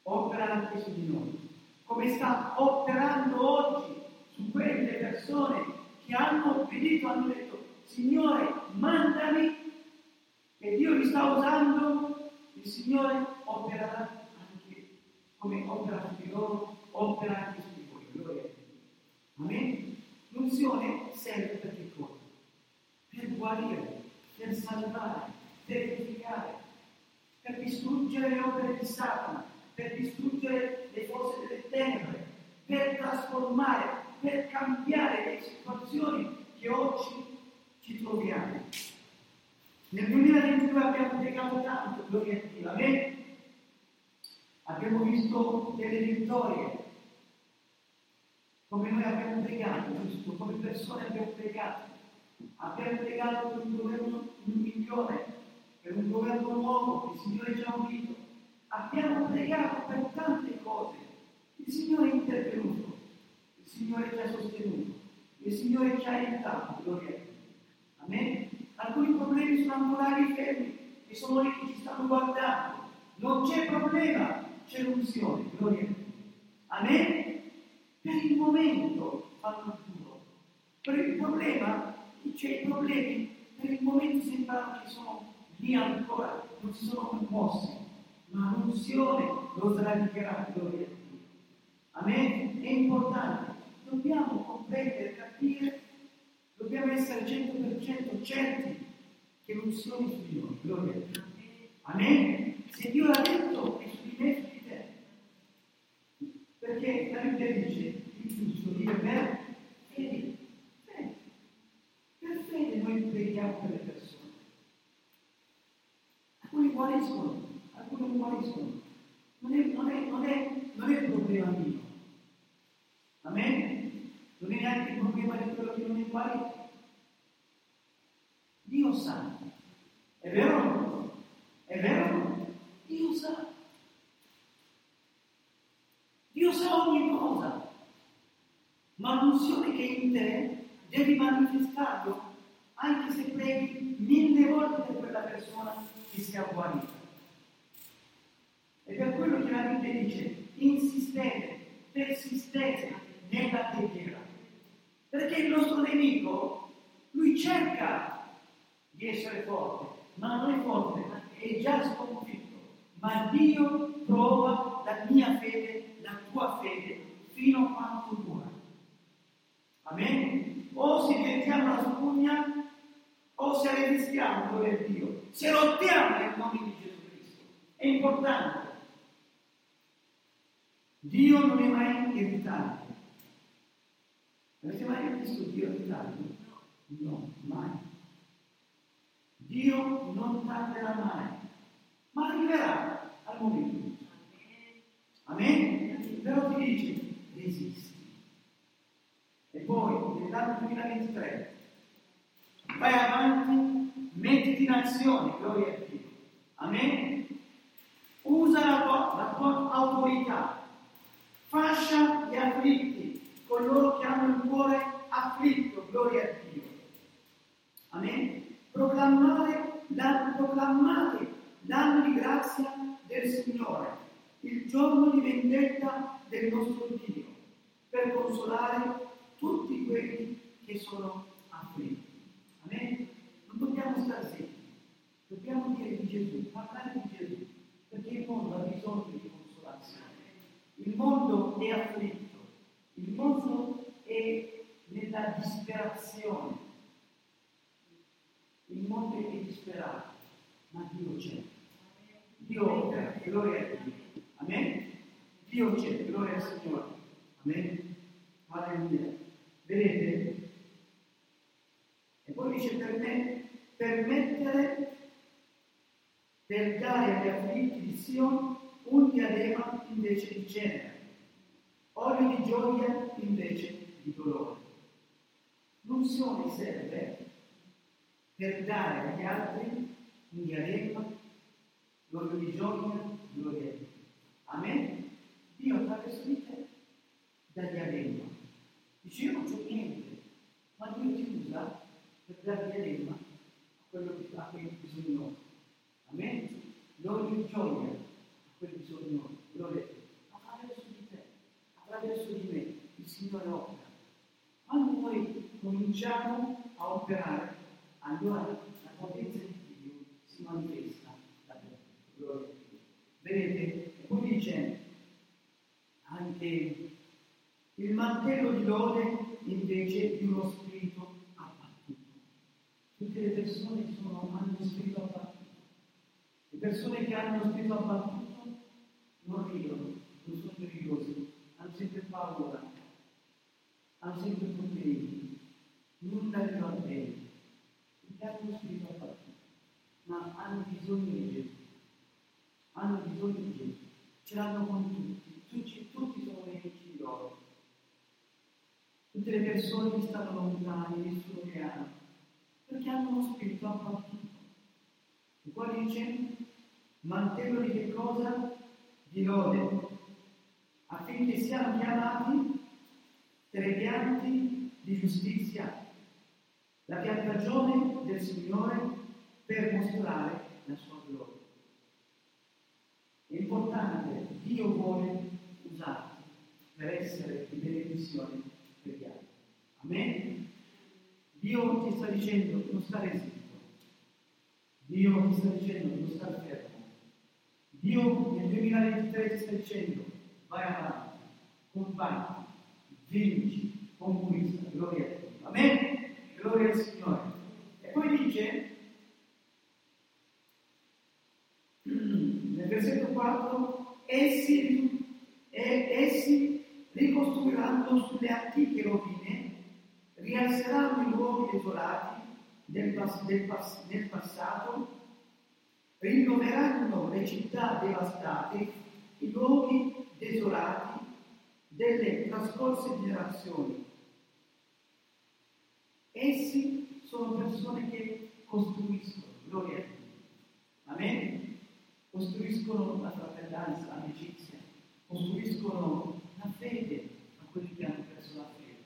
opera anche su di noi. Come sta operando oggi su quelle persone che hanno obbedito, hanno detto, Signore, mandami, e Dio li sta usando, il Signore opererà anche come opera su di loro, opera anche su di voi. Gloria a Dio. Amen? L'unzione serve per che cosa? Per guarire, per salvare, per edificare, per distruggere le opere di Satana, per distruggere le forze delle tenebre, per trasformare, per cambiare le situazioni che oggi ci troviamo. Nel 2022 abbiamo pregato tanto, gloria a Dio? Abbiamo visto delle vittorie, come noi abbiamo pregato, giusto? Come persone abbiamo pregato. Abbiamo pregato per un governo migliore, per un governo nuovo, il Signore ci ha udito. Abbiamo pregato per tante cose. Il Signore è intervenuto, il Signore ci ha sostenuto, il Signore ci ha aiutato, gloria a. Amen? Alcuni problemi sono ancora fermi e sono lì che ci stanno guardando. Non c'è problema, c'è l'unzione, gloria a. Amen? Per il momento fanno duro. Per il problema, c'è i problemi, per il momento sembrano che sono lì ancora, non si sono mossi, ma l'unzione lo sradicherà, gloria a Dio. Amen? È importante, dobbiamo comprendere, capire, dobbiamo essere 100% certi che l'unzione è su di noi, gloria a Dio. Amen? Se Dio l'ha detto, è su di me. Perché la Bibbia dice, il giusto vive per fede. Fede. Per fede noi preghiamo per le persone. Alcuni guariscono, alcuni non guariscono. Non è, non è, non è, non è un problema mio. Amen? Non è neanche il problema di quello che non è guarito. Dio sa. È vero? È vero? Dio sa. Dio sa ogni cosa, ma l'unzione che è in te devi manifestarlo anche se preghi mille volte per quella persona che sia guarita. E per quello che la Bibbia dice, insistete, persistete nella preghiera. Perché il nostro nemico, lui cerca di essere forte, ma non è forte, è già sconfitto. Ma Dio prova la mia fede, tua fede, fino a quanto dura. Amen? o se gettiamo la spugna o se resistiamo, gloria a Dio, se lottiamo nel nome di Gesù Cristo. È importante. Dio non è mai irritante. Avete mai visto Dio irritante? No, mai. Dio non tarderà mai, ma arriverà al momento. Amen? Però ti dice, resisti. E poi, nell'anno 2023, vai avanti, mettiti in azione, gloria a Dio. Amen? Usa la tua, la tua autorità, fascia gli afflitti, coloro che hanno il cuore afflitto, gloria a Dio. Amen? Proclamare, la, proclamate l'anno di grazia del Signore, il giorno di vendetta del nostro Dio, per consolare tutti quelli che sono afflitti. Amen? Non dobbiamo stare zitti, dobbiamo dire di Gesù, parlare di Gesù, perché il mondo ha bisogno di consolazione. Il mondo è afflitto, il mondo è nella disperazione. Il mondo è disperato, ma Dio c'è. Dio opera, gloria a Dio. Amen? Dio c'è, gloria al Signore. Amen? Alleluia. Vedete? E poi dice per me, permettere per dare agli afflitti di Sion un diadema invece di cenere, olio di gioia invece di dolore. L'unzione serve per dare agli altri un diadema, l'olio di gioia, gloria a Dio. Amen? Dio attraverso di te dà diadema. Dice io non c'ho niente, ma Dio ti usa per dare diadema a quello che fa quel bisogno. Amen? Di gioia a quel bisogno. A Dio. Attraverso di te, attraverso di me, il Signore opera. Quando noi cominciamo a operare, allora la potenza di Dio si manifesta da te. Vedete? Poi dice anche il mantello di lode invece di uno spirito abbattuto. Tutte le persone che sono, hanno uno spirito abbattuto. Le persone che hanno uno spirito abbattuto non ridono, non sono gioiosi, hanno sempre paura, hanno sempre problemi, nulla gli va bene, perché hanno uno spirito abbattuto, ma hanno bisogno di Gesù, hanno bisogno di Gesù, ce l'hanno con tutti, tutti, tutti sono nemici loro. Tutte le persone che stanno lontane, nessuno che ama, perché hanno uno spirito abbattuto. E qua dice, mantello di che cosa? Di lode, affinché siano chiamati tra i pianti di giustizia, la piantagione del Signore per mostrare la sua gloria. È importante, Dio vuole usarti per essere di benedizione per gli altri. Amen? Dio ti sta dicendo non stare zitto. Dio ti sta dicendo non stare fermo. Dio nel 2023 ti sta dicendo vai avanti, combatti, vinci, conquista, gloria a Dio. Amen? Gloria al Signore. E poi dice nel versetto 4 essi, e, essi ricostruiranno sulle antiche rovine rialzeranno i luoghi desolati del, pas- del pas- del passato rinnoveranno le città devastate i luoghi desolati delle trascorse generazioni essi sono persone che costruiscono gloria a Dio Amen? Costruiscono la fratellanza, l'amicizia, costruiscono la fede a quelli che hanno perso la fede,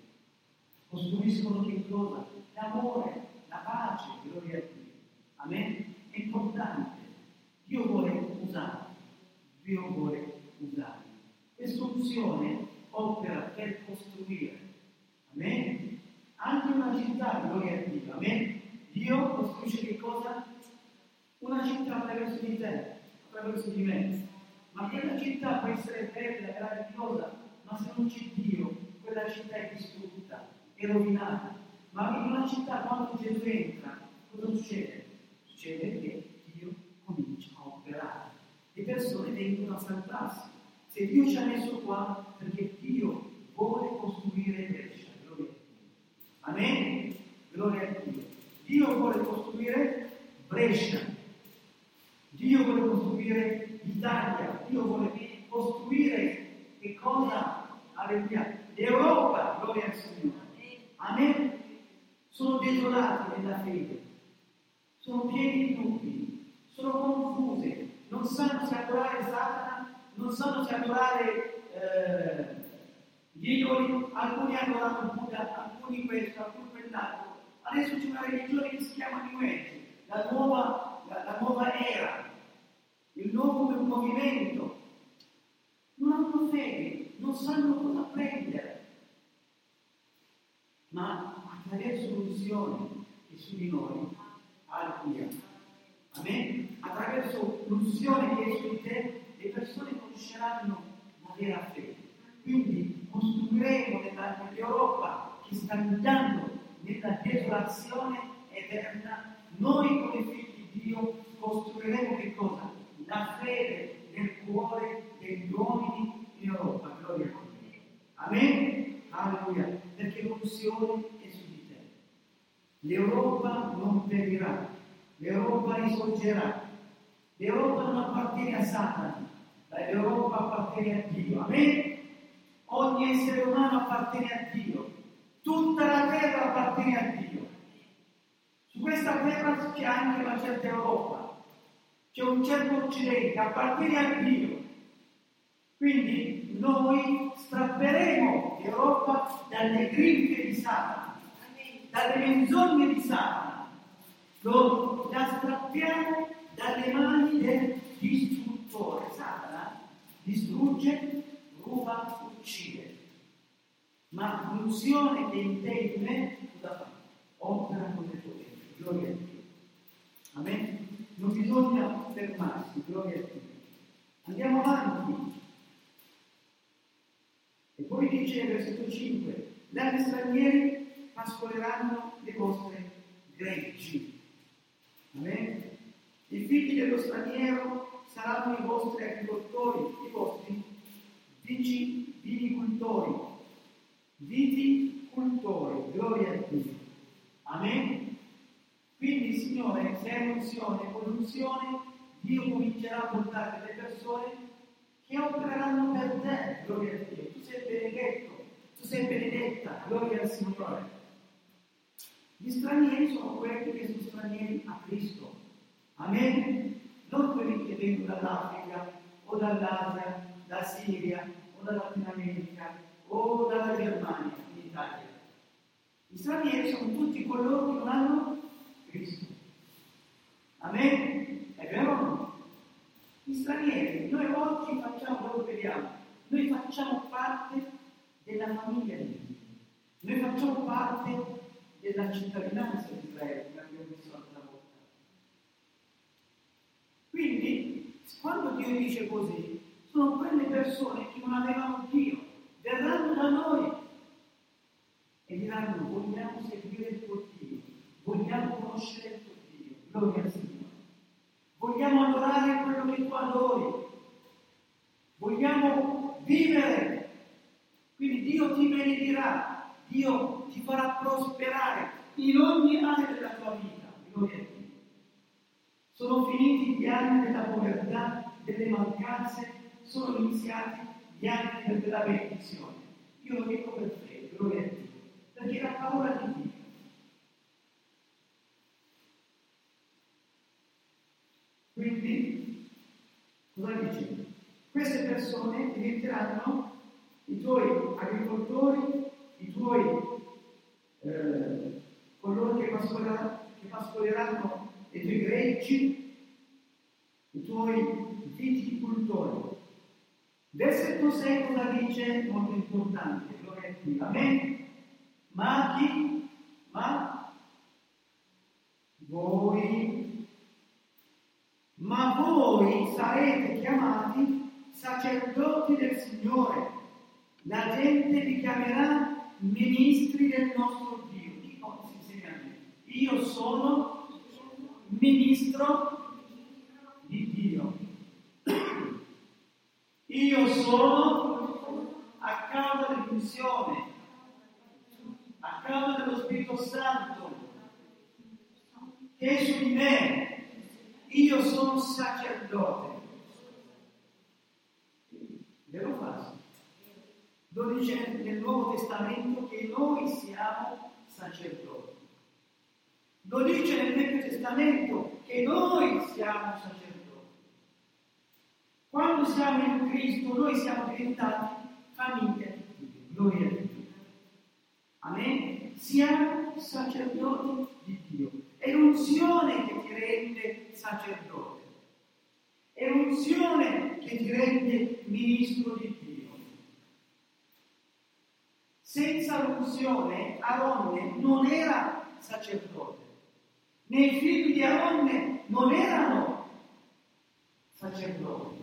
costruiscono che cosa? L'amore, la pace, gloria a Dio. Amen? È importante. Dio vuole usare, Dio vuole usare. Questa unzione opera per costruire. Amen? Anche una città, gloria a Dio. Amen? Dio costruisce che cosa? Una città attraverso di te, attraverso di me. Ma quella città può essere bella, meravigliosa, ma se non c'è Dio, quella città è distrutta, è rovinata. Ma in una città quando Gesù entra, cosa succede? Succede che Dio comincia a operare. Le persone vengono a salvarsi. Se Dio ci ha messo qua, perché Dio vuole costruire Brescia. Gloria a Dio. Amen? Gloria a Dio. Dio vuole costruire Brescia. Dio vuole costruire l'Italia. Dio vuole costruire che cosa? Alleluia. L'Europa. Gloria al Signore. Amen? Sono desolati nella fede. Sono pieni di dubbi. Sono confuse. Non sanno se adorare Satana. Non sanno se adorare eh, gli idoli. Alcuni adorano Buddha, alcuni questo, alcuni quell'altro. Adesso c'è una religione che si chiama New Age, la nuova, la, la nuova era, il nuovo movimento. Non hanno fede, non sanno cosa prendere. Ma attraverso l'unzione che su di noi, alleluia. Amen? Attraverso l'unzione che è su di te, le persone conosceranno la vera fede. Quindi costruiremo nell'Europa che sta andando nella desolazione eterna, noi come figli di Dio costruiremo che cosa? La fede nel cuore degli uomini in Europa. Gloria a Dio. Amen? Alleluia. Perché l'unzione è su di te. L'Europa non perirà, l'Europa risorgerà. L'Europa non appartiene a Satana, l'Europa appartiene a Dio. Amen? Ogni essere umano appartiene a Dio. Tutta la terra appartiene a Dio. Su questa terra c'è anche una certa Europa, c'è un certo Occidente, appartiene a Dio. Quindi noi strapperemo l'Europa dalle grinfie di Satana, dalle menzogne di Satana. Lo, la strappiamo dalle mani del distruttore. Satana distrugge, ruba, uccide. Ma l'unzione che in te e in me cosa fa? Opera con le tue vite. Gloria a Dio. Amen? Non bisogna fermarsi, gloria a Dio. Andiamo avanti. E poi dice nel versetto 5, gli stranieri pascoleranno le vostre greggi. Amen? I figli dello straniero saranno i vostri agricoltori, i vostri vici- vinicultori, viticultori, gloria a Dio. Amen? Quindi, Signore, se hai unzione, con l'unzione, Dio comincerà a portare delle persone che opereranno per te, gloria a Dio. Tu sei benedetto, tu sei benedetta, gloria al Signore. Gli stranieri sono quelli che sono stranieri a Cristo. Amen? Non quelli che vengono dall'Africa o dall'Asia, da Siria o dalla Latina America o dalla Germania, in Italia. Gli stranieri sono tutti coloro che non hanno Cristo. Amen? È vero? Gli stranieri, noi oggi facciamo, dove vediamo, noi facciamo parte della famiglia di Dio. Noi facciamo parte della cittadinanza di Israele, come abbiamo visto l'altra volta. Quindi, quando Dio dice così, sono quelle persone che non avevano Dio, verranno da noi e diranno vogliamo seguire il tuo Dio, vogliamo conoscere il tuo Dio, gloria al Signore. Vogliamo adorare quello che tu adori, vogliamo vivere. Quindi Dio ti benedirà, Dio ti farà prosperare in ogni area della tua vita. Sono finiti gli anni della povertà, delle mancanze, sono iniziati gli anni della benedizione. Io lo dico per gloria a Dio, perché la parola di Dio. Quindi, cosa dice? Queste persone diventeranno i tuoi agricoltori, i tuoi eh, coloro che, pascoleranno, che pascoleranno i tuoi greggi, i tuoi viticultori. Versetto 6 cosa dice? Molto importante, a Dio. Amen. Ma chi? Ma voi, ma voi sarete chiamati sacerdoti del Signore. La gente vi chiamerà ministri del nostro Dio. Chi io sono ministro di Dio. Io sono a causa dell'unzione, a causa dello Spirito Santo che è su di me. Io sono sacerdote. Vero o falso? Lo dice nel Nuovo Testamento che noi siamo sacerdoti. Lo dice nel Vecchio Testamento che noi siamo sacerdoti. Quando siamo in Cristo, noi siamo diventati famiglia di Dio. Gloria a Dio. Amen? Siamo sacerdoti di Dio. È l'unzione che ti rende sacerdote. È l'unzione che ti rende ministro di Dio. Senza l'unzione Aronne non era sacerdote, né i figli di Aronne non erano sacerdoti,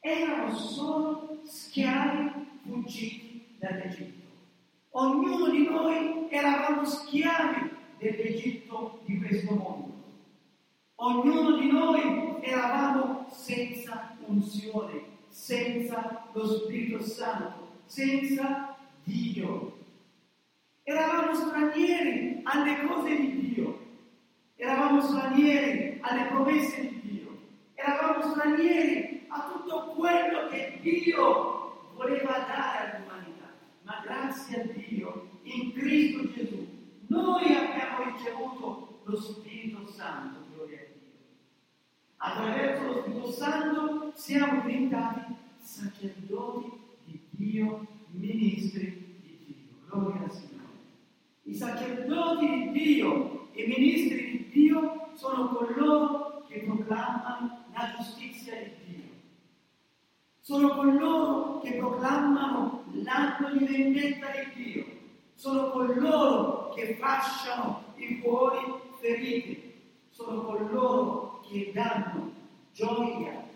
erano solo schiavi fuggiti dall'Egitto. Ognuno di noi eravamo schiavi dell'Egitto di questo mondo. Ognuno di noi eravamo senza unzione, senza lo Spirito Santo, senza Dio. Eravamo stranieri alle cose di Dio, eravamo stranieri alle promesse di Dio, eravamo stranieri a tutto quello che Dio voleva dare all'umanità. Ma grazie a Dio, in Cristo Gesù, noi abbiamo ricevuto lo Spirito Santo, gloria a Dio. Attraverso lo Spirito Santo siamo diventati sacerdoti di Dio, ministri di Dio. Gloria al Signore. I sacerdoti di Dio, i ministri di Dio sono coloro che proclamano la giustizia di Dio. Sono coloro che proclamano l'anno di vendetta di Dio. Sono coloro che fasciano i cuori feriti. Sono coloro che danno gioia,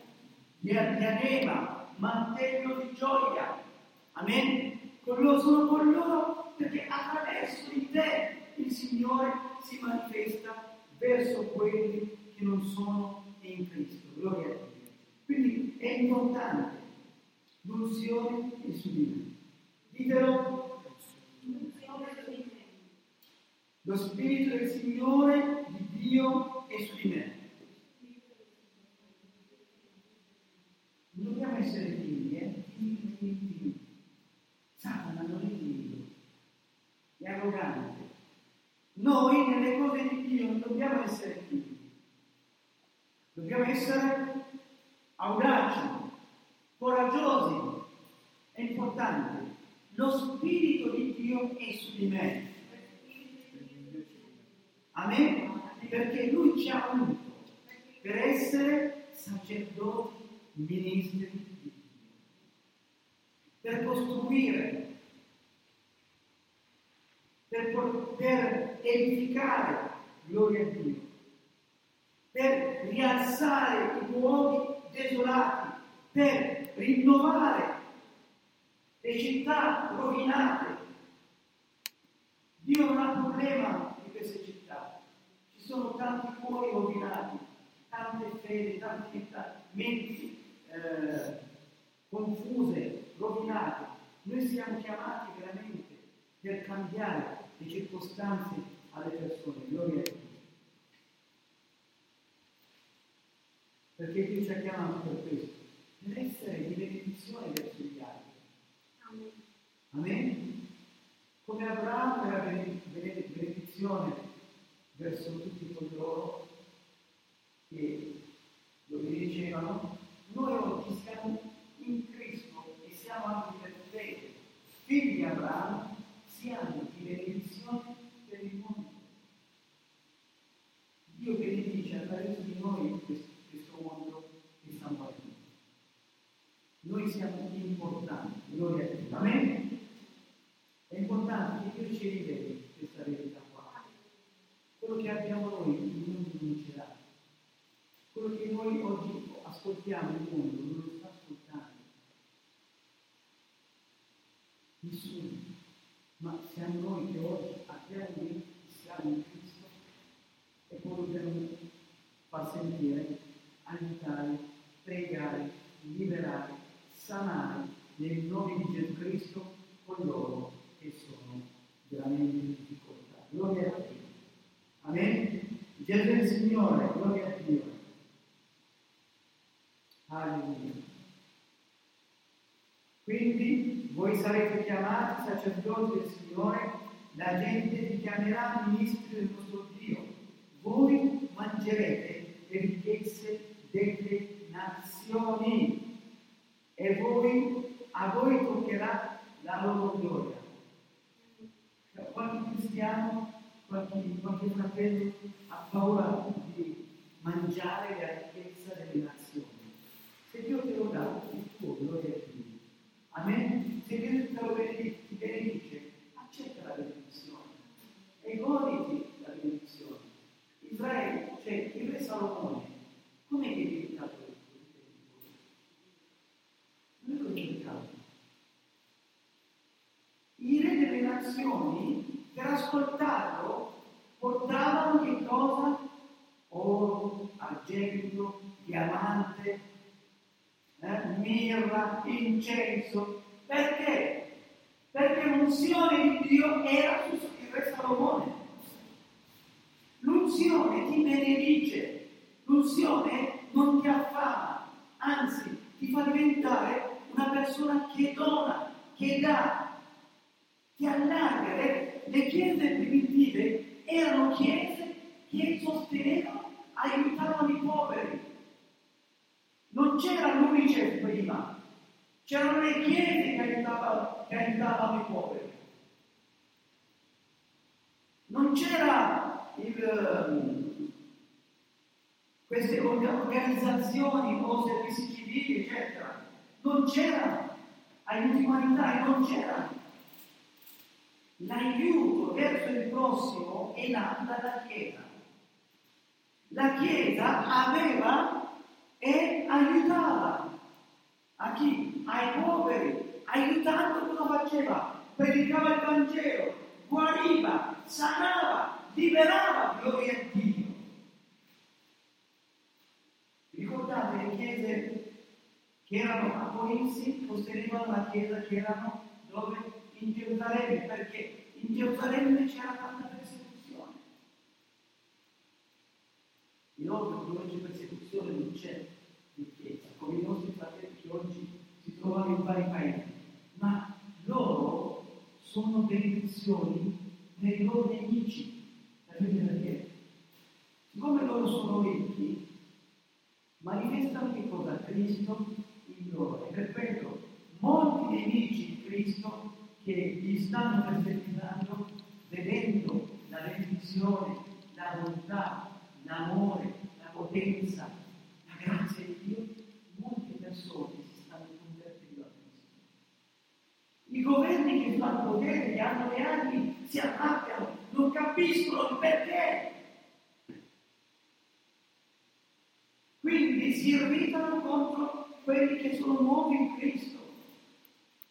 diadema, mantello di gioia. Amen? Coloro sono coloro perché attraverso di te il Signore si manifesta verso quelli che non sono in Cristo. Gloria a Dio. Quindi è importante l'unzione e subire. Ditelo, lo Spirito del Signore, di Dio è su di me. Non dobbiamo essere timidi, eh? Timidi, timidi. Satana non è timido, è arrogante. Noi nelle cose di Dio non dobbiamo essere timidi, dobbiamo essere audaci, coraggiosi. È importante. Lo Spirito di Dio è su di me. Amen? Perché Lui ci ha unito per essere sacerdoti, ministri di Dio. Per costruire, per, per edificare, gloria a Dio, per rialzare i luoghi desolati, per rinnovare le città rovinate. Dio non ha problema di queste città. Sono tanti cuori rovinati, tante fedi, tante menti eh, confuse, rovinate. Noi siamo chiamati veramente per cambiare le circostanze alle persone. Gloria a Dio. Perché Dio ci ha chiamato per questo, per essere di benedizione verso gli altri. Amen? Come Abramo era bene- bene- benedizione verso tutti coloro che lo dicevano, noi oggi siamo in Cristo e siamo anche per fede, figli di Abramo, siamo di benedizione per il mondo. Dio benedice attraverso di noi questo, questo mondo che sta morendo. Noi siamo importanti, gloria a Dio. Amen? È importante che Dio ci riveli questa verità quello che abbiamo noi non vincerà. Quello che noi oggi ascoltiamo il mondo non lo sta ascoltando. Nessuno. Ma siamo noi che oggi abbiamo noi, siamo in Cristo e poi dobbiamo far sentire, aiutare, pregare, liberare, sanare nel nome di Gesù Cristo con loro che sono veramente in difficoltà. Gloria a Dio. Amen. È il Signore, gloria a Dio. Alleluia. Quindi voi sarete chiamati sacerdoti del Signore, la gente vi chiamerà ministri del vostro Dio. Voi mangerete le ricchezze delle nazioni e voi, a voi toccherà la loro gloria. Qualche cristiano, qualche, qualche fratello ha paura di mangiare la ricchezza delle nazioni. Se Dio te lo dà, il tuo gloria a Dio. Amen? Se Dio te lo benedice, ti benedice, accetta la benedizione e goditi la benedizione. Israele, cioè il re Salomone, come è diventato il è così diventato. I re delle nazioni, per ascoltarlo, portavano che cosa? Oro, argento, diamante, eh, mirra, incenso. Perché? Perché l'unzione di Dio era su il re Salomone. L'unzione ti benedice, l'unzione non ti affama, anzi ti fa diventare una persona che dona, che dà, che allarga. Le, le chiese primitive erano chiese che sostenevano, aiutavano i poveri. Non c'era l'Unicef prima, c'erano le chiese che aiutavano, che aiutavano i poveri. Non c'era il, ehm, queste orga- organizzazioni o servizi civili, eccetera. Non c'erano aiuti umanitari, non c'erano. L'aiuto verso il prossimo è nato dalla Chiesa. La Chiesa aveva e aiutava a chi? Ai poveri, aiutando cosa faceva? Predicava il Vangelo, guariva, sanava, liberava, gloria a Dio. Ricordate le chiese che erano a Corinzi, sostenevano la chiesa che erano dove? In Gerusalemme, perché in Gerusalemme c'era tanta persecuzione. Inoltre dove c'è persecuzione non c'è ricchezza, come i nostri fratelli che oggi si trovano in vari paesi, ma loro sono benedizioni i loro nemici, capite perché? Siccome loro sono ricchi, manifestano che cosa? Cristo in loro. E per quello molti nemici di Cristo che gli stanno perseguitando, vedendo la benedizione, la bontà, l'amore, la potenza, la grazia di Dio, molte persone si stanno convertendo a Cristo. I governi che fanno potere, che hanno le armi, si arrabbiano, non capiscono il perché. Quindi si irritano contro quelli che sono nuovi in Cristo.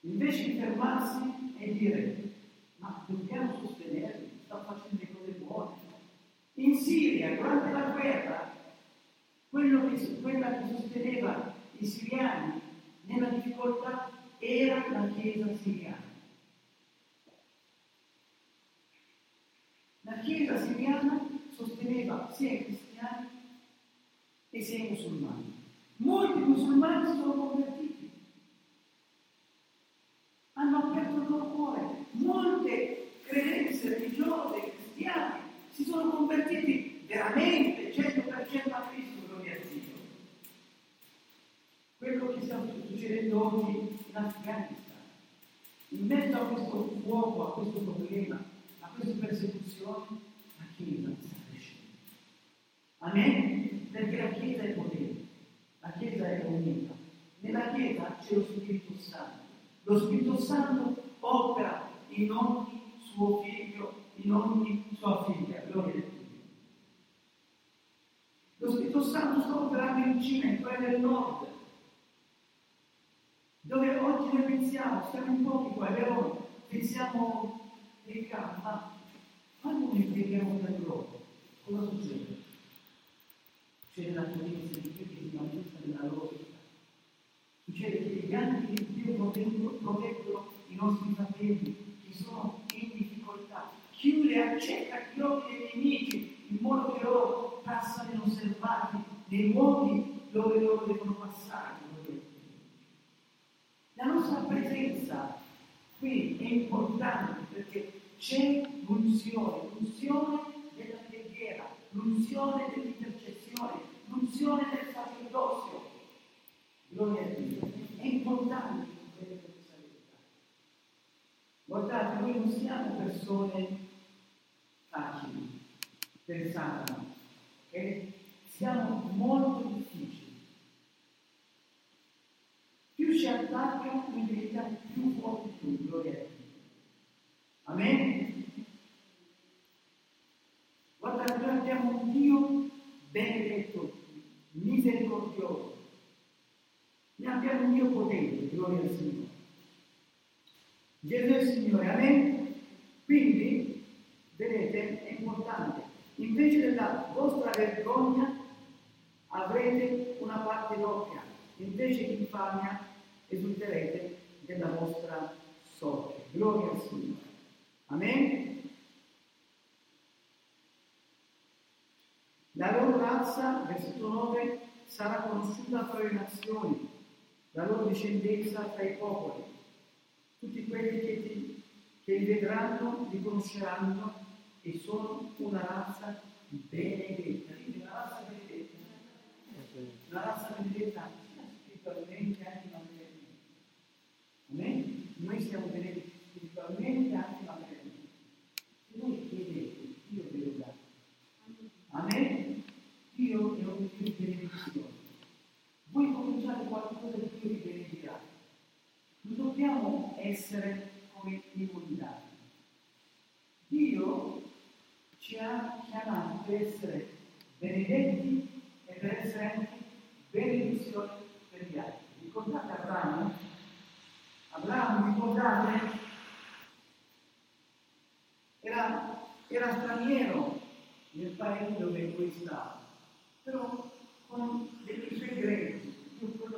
Invece di fermarsi e dire, ma dobbiamo sostenerli, sta facendo le cose buone. In Siria, durante la guerra, che, quella che sosteneva i siriani nella difficoltà era la Chiesa siriana. La Chiesa siriana sosteneva sia i cristiani che sia i musulmani. Molti musulmani sono convertiti, hanno aperto il loro cuore. Molte credenze religiose cristiane si sono convertiti veramente 100% a Cristo, gloria a Dio. Quello che sta succedendo oggi in Afghanistan, in mezzo a questo fuoco, a questo problema, a queste persecuzioni, la Chiesa sta crescendo. Amen? Perché la Chiesa è potere, la Chiesa è unita. Nella Chiesa c'è lo Spirito Santo. Lo Spirito Santo opera in ogni suo figlio, in ogni sua figlia. Gloria a Dio. Lo Spirito Santo sta operando in Cina, in Corea del Nord, dove oggi noi pensiamo, siamo in pochi qua, è vero? Pensiamo, preghiamo, ma quando noi preghiamo loro, cosa succede? C'è la potenza di Dio che si manifesta nella loro vita. Succede che gli Dio proteggono, i nostri fratelli che sono in difficoltà. Chiude accetta gli occhi dei nemici in modo che loro passano inosservati nei luoghi dove loro devono passare. La nostra presenza qui è importante perché c'è l'unzione, l'unzione della preghiera, l'unzione dell'intercessione, l'unzione del sacerdozio. Gloria a Dio. È importante questa verità. Guardate, noi non siamo persone facili, pensate, ok? Siamo molto difficili. Più ci attaccano, in più forti tu, gloria a Dio. Amen? Guardate, noi abbiamo un Dio benedetto, misericordioso. Abbiamo un Dio potente, gloria al Signore. Gesù è il Signore, amen? Quindi, vedete, è importante. Invece della vostra vergogna avrete una parte doppia, invece di infamia esulterete della vostra sorte. Gloria al Signore. Amen? La loro razza, versetto 9, sarà conosciuta fra le nazioni, la loro discendenza tra i popoli. Tutti quelli che, ti, che li vedranno li conosceranno e sono una razza benedetta. Quindi una razza benedetta. Una razza benedetta spiritualmente anche materialmente. Noi siamo benedetti spiritualmente anche materialmente. Se voi chiedete, Dio ve lo dà. Amen? È un Dio di benedizione. Voi cominciate qualcosa di Dio vi benedirà. Non dobbiamo essere come i mondani. Dio ci ha chiamato per essere benedetti e per essere anche benedizione per gli altri. Ricordate Abramo? Abramo, ricordate? Era, era straniero nel paese dove lui stava, però con dei suoi greci,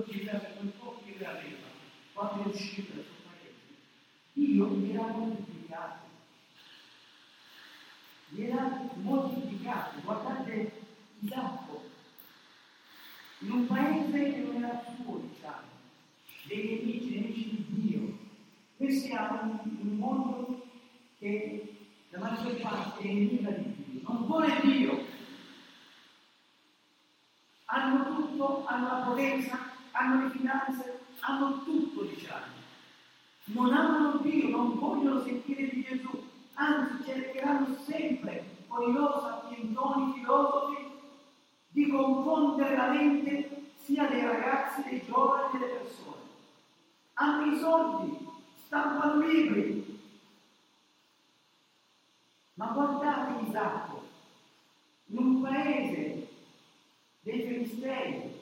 che aveva, quel poco che aveva, quando è uscito dal suo paese, Dio gli era moltiplicato. Gli era moltiplicato. Guardate Isacco, in un paese che non era suo, diciamo, dei nemici, nemici di Dio. Noi siamo in un mondo che la maggior parte è nemica di Dio, non vuole Dio. Hanno tutto, hanno la potenza, hanno le finanze, hanno tutto, diciamo. Non amano Dio, non vogliono sentire di Gesù, anzi cercheranno sempre con i loro sapientoni filosofi di confondere la mente sia dei ragazzi, dei giovani, delle persone. Hanno i soldi, stampano libri, ma guardate Isacco, in un paese dei Filistei,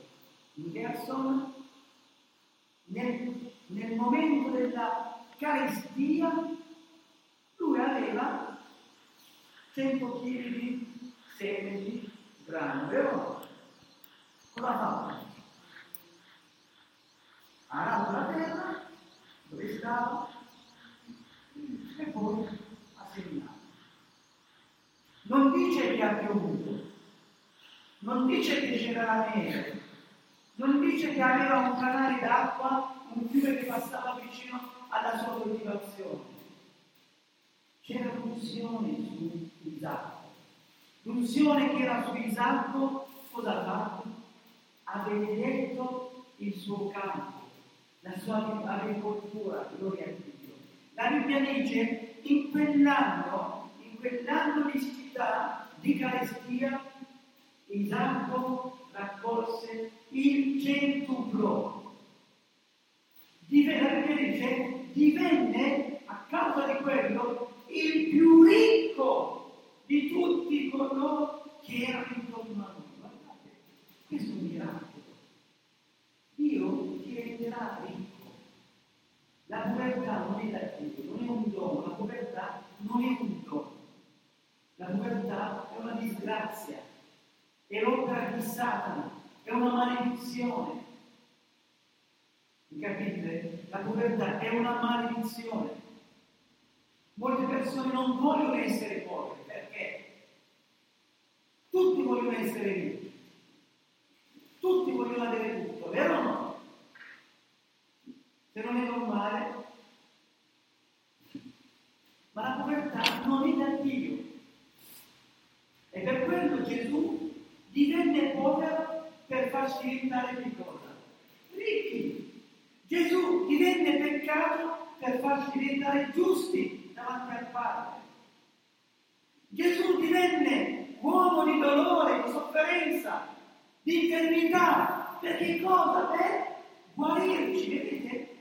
in Gerson, nel, nel momento della carestia, lui aveva 100 kg di seme di grano, vero? Cosa fatto? Ha arato la terra, dove stava, e poi ha seminato. Non dice che ha piovuto, non dice che c'era la neve, dice che aveva un canale d'acqua, un fiume che passava vicino alla sua coltivazione. C'era l'unzione su Isacco. L'unzione che era su Isacco, cosa ha fatto? Ha benedetto il suo campo, la sua agricoltura, gloria a Dio. La Bibbia dice, in quell'anno, in quell'anno di siccità, di carestia, Isacco raccolse il centuplo. Div- La Bibbia dice, divenne, a causa di quello, il più ricco di tutti coloro che erano intorno a lui. Guardate, questo è un miracolo. Dio ti renderà ricco. La povertà non è da Dio, non è un dono, la povertà non è un dono. La povertà è una disgrazia. È l'opera di Satana, è una maledizione. Capite? La povertà è una maledizione. Molte persone non vogliono essere poveri perché tutti vogliono essere ricchi, tutti vogliono avere tutto, vero o no? Se non è normale, ma la povertà non è da Dio. E per quello Gesù divenne povero per farci diventare cosa? Ricchi. Gesù divenne peccato per farci diventare giusti davanti al Padre. Gesù divenne uomo di dolore, di sofferenza, di infermità. Per che cosa? Per guarirci, vedete?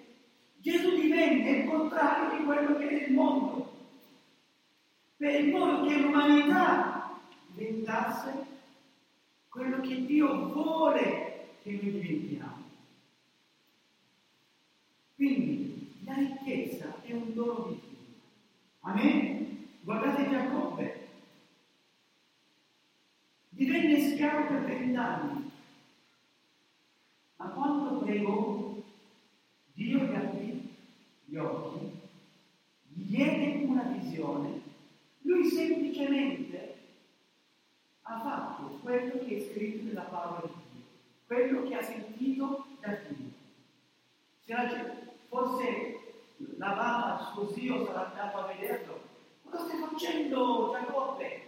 Gesù divenne il contrario di quello che è il mondo, per il modo che l'umanità diventasse quello che Dio vuole che noi diventiamo. Quindi la ricchezza è un dono di Dio. Amen? Guardate Giacobbe. Divenne schiavo per vent'anni. Ma quando pregò, Dio gli aprì gli occhi, gli diede una visione. Lui semplicemente ha fatto quello che è scritto nella parola di Dio, quello che ha sentito da Dio. Se la, forse la mamma, suo zio sarà andato a vederlo, cosa stai facendo Giacobbe?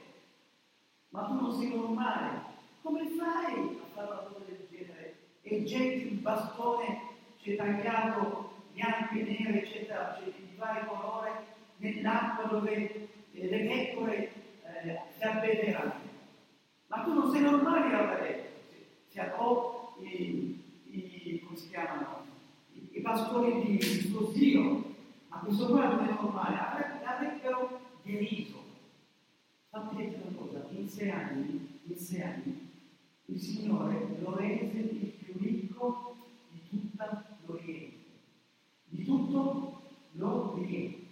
Ma tu non sei normale, come fai a fare una cosa del genere? E getti un bastone, c'è tagliato bianco e nero, eccetera, c'è di vario colore, nell'acqua dove eh, le pecore eh, si abbeveranno. Ma tu non sei normale a vedere. Si o i, i, come si chiamano? I, i pastori di, di suo zio, ma questo qua non è normale, Avre- l'avrebbero deriso. Sapete una cosa, in sei anni, in sei anni, il Signore lo rese il più ricco di tutta l'Oriente. Di tutto l'Oriente.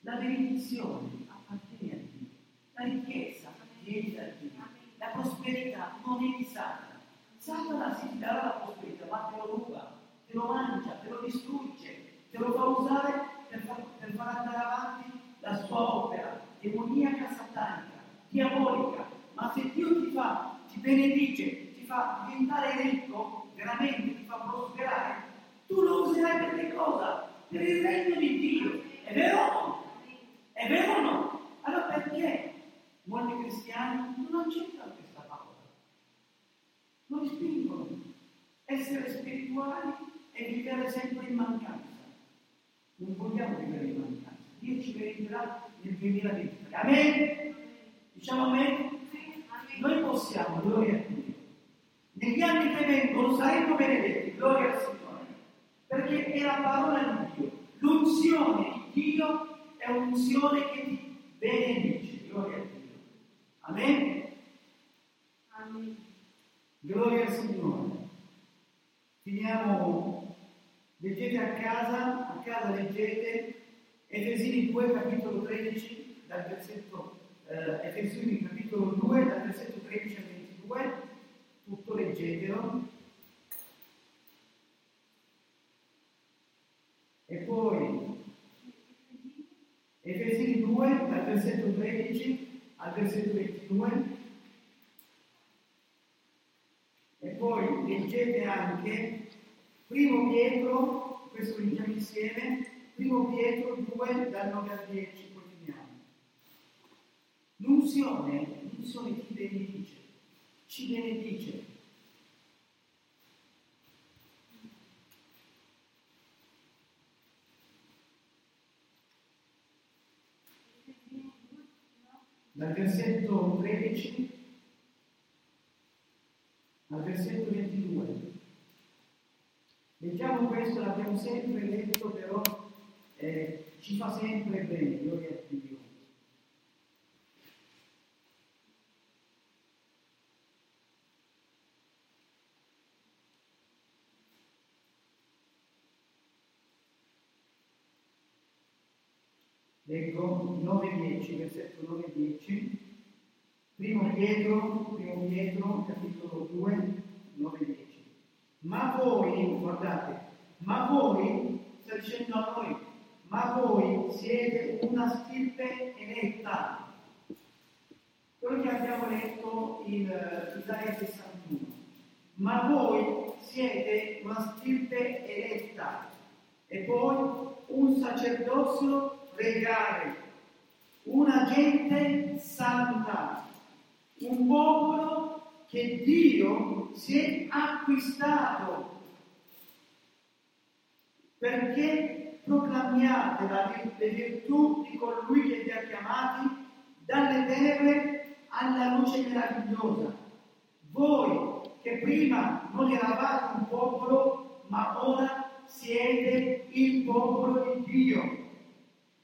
La benedizione anche Primo Pietro, questo lo leggiamo insieme, Primo Pietro 2 dal 9 al 10, poi finiamo. L'unzione, l'unzione ti benedice, ci benedice. Dal versetto 13 al versetto 22. Leggiamo questo, l'abbiamo sempre letto, però eh, ci fa sempre bene, gloria a Dio. Leggo 9-10, versetto 9-10, primo Pietro, primo Pietro, capitolo 2, 9 e 10. Ma voi, guardate, ma voi, sta dicendo a noi, ma voi siete una stirpe eletta. Quello che abbiamo letto in eh, Isaia 61. Ma voi siete una stirpe eletta e poi un sacerdozio regale, una gente santa, un popolo che Dio si è acquistato perché proclamiate la le virtù di colui che vi ha chiamati dalle tenebre alla luce meravigliosa. Voi che prima non eravate un popolo, ma ora siete il popolo di Dio,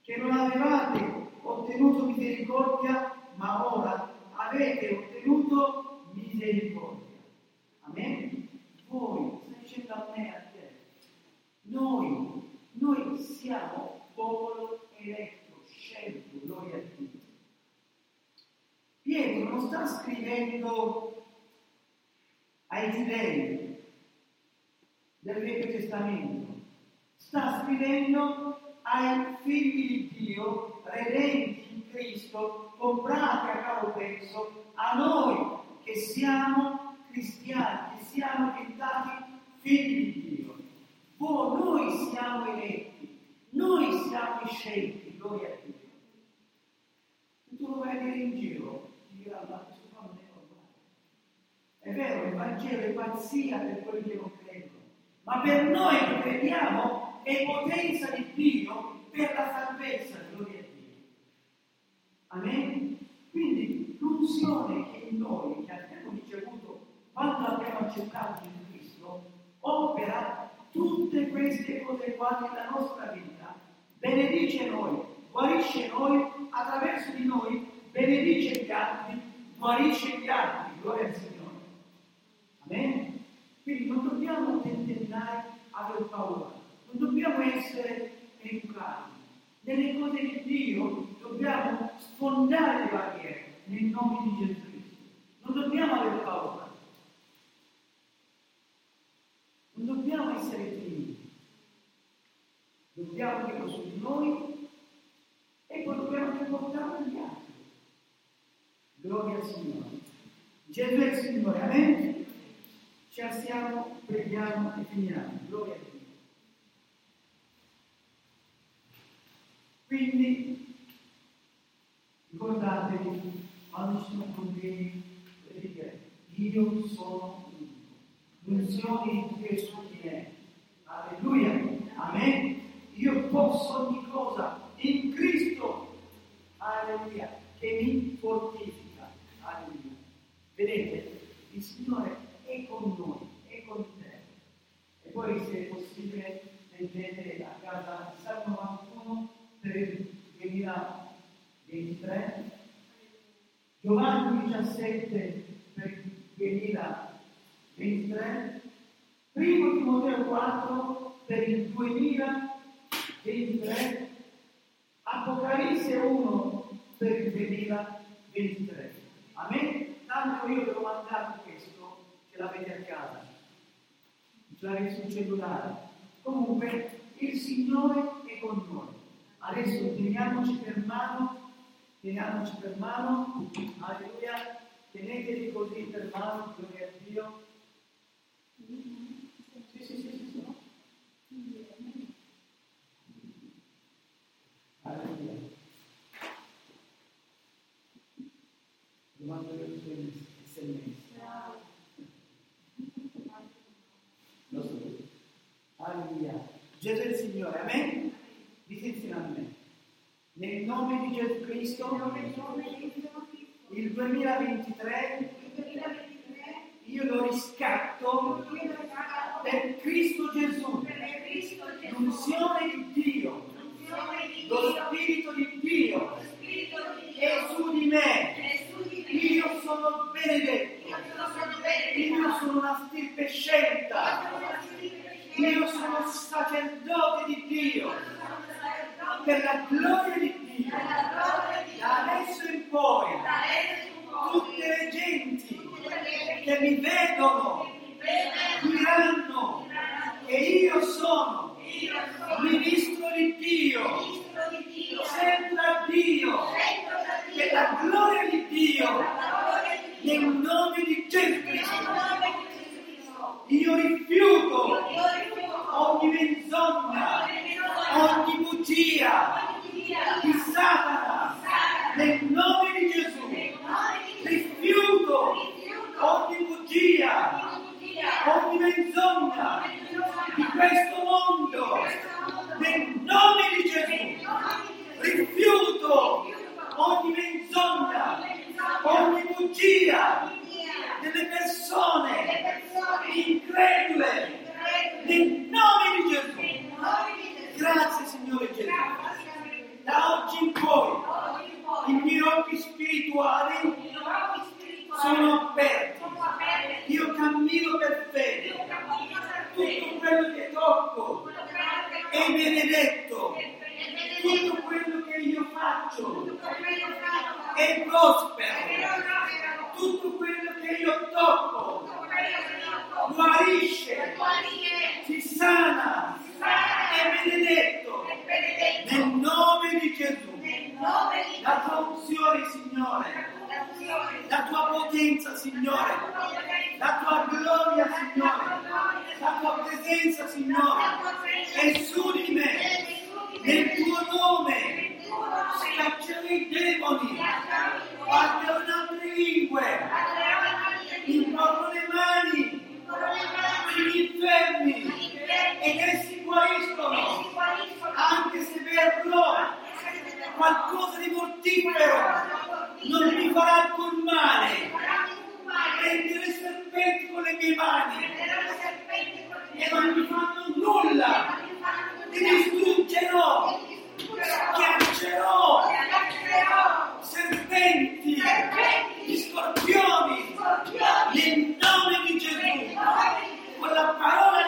che non avevate ottenuto misericordia, ma ora avete ottenuto misericordia. Amen? Voi, sta dicendo a me noi, noi siamo popolo eletto, scelto, gloria a Dio. Pietro non sta scrivendo ai giudei del Vecchio Testamento, sta scrivendo ai figli di Dio, redenti in Cristo, comprati a caro prezzo, a noi che siamo cristiani, che siamo diventati figli di Dio. Voi, noi siamo eletti, noi siamo scelti, gloria a Dio. Se tu lo vai a dire in giro, ti dirà, ma questo qua non è normale. È vero, il Vangelo è pazzia per quelli che non credono, ma per noi che crediamo è potenza di Dio per la salvezza, gloria a Dio. Amen? Quindi l'unzione che in noi, che abbiamo ricevuto quando abbiamo accettato Gesù Cristo, opera tutte queste cose qua nella nostra vita, benedice noi, guarisce noi, attraverso di noi benedice gli altri, guarisce gli altri, gloria al Signore. Amen? Quindi non dobbiamo tentennare aver paura, non dobbiamo essere educati. Nelle cose di Dio dobbiamo sfondare le barriere nel nome di Gesù Cristo. Non dobbiamo avere paura. Non dobbiamo essere timidi. Dobbiamo dirlo su di noi e poi dobbiamo anche portarlo agli altri. Gloria al Signore. Gesù è il Signore, amen? Ci alziamo, preghiamo e finiamo. Gloria a Dio. Quindi ricordatevi, quando sono problemi, dite, io sono L'unzione di Gesù di me. Alleluia. Amen. Io posso ogni cosa in Cristo. Alleluia. Che mi fortifica. Alleluia. Vedete, il Signore è con noi, è con te. E poi se è possibile leggete a casa il Salmo 91 per il 2023, Giovanni 17 per il 2023, primo Timoteo 4 per il 2023, Apocalisse 1 per il 2023. A me, tanto io vi ho mandato questo, ce l'avete a casa, ce l'avete sul cellulare. Comunque, il Signore è con noi. Adesso teniamoci per mano, teniamoci per mano, alleluia, tenetevi così per mano, gloria a Dio. Sì, sì, sì, sì, sì. Alleluia. Lo so. Alleluia. Gesù è il Signore, amen? Dite insieme a me. Nel nome di Gesù Cristo, il 2023 io lo riscatto per Cristo Gesù, l'unzione di Dio, lo Spirito di Dio è su di me. Io sono benedetto, io sono una stirpe scelta, io sono sacerdote di Dio, per la gloria di Dio, da adesso in poi, tutte le che mi vedono diranno che io sono ministro di Dio, sembra Dio, che la gloria di Dio nel nome di Gesù. Io rifiuto ogni menzogna, ogni bugia di Satana nel nome di Gesù. Rifiuto ogni bugia, ogni menzogna di questo mondo nel nome di Gesù. Rifiuto ogni menzogna, ogni bugia delle persone incredule nel nome di Gesù. Grazie Signore Gesù. Da oggi in poi i miei occhi spirituali sono aperti. Io cammino per fede. Tutto quello che tocco è benedetto. Tutto quello che io faccio è prospero. Tutto quello che io tocco guarisce, si sana, è benedetto. Nel nome di Gesù. La tua unzione, Signore. La tua potenza, Signore. La tua gloria, Signore. La tua presenza, Signore. È su di me. Nel tuo nome scaccerò i demoni. In altre lingue. Imporrò le mani sugli infermi ed essi guariscono. Anche se verrò qualcosa di mortifero non mi farà alcun male. Prenderò i serpenti con le mie mani e non mi fanno nulla. Li distruggerò, schiaccerò serpenti, gli scorpioni, nel nome di Gesù, con la parola di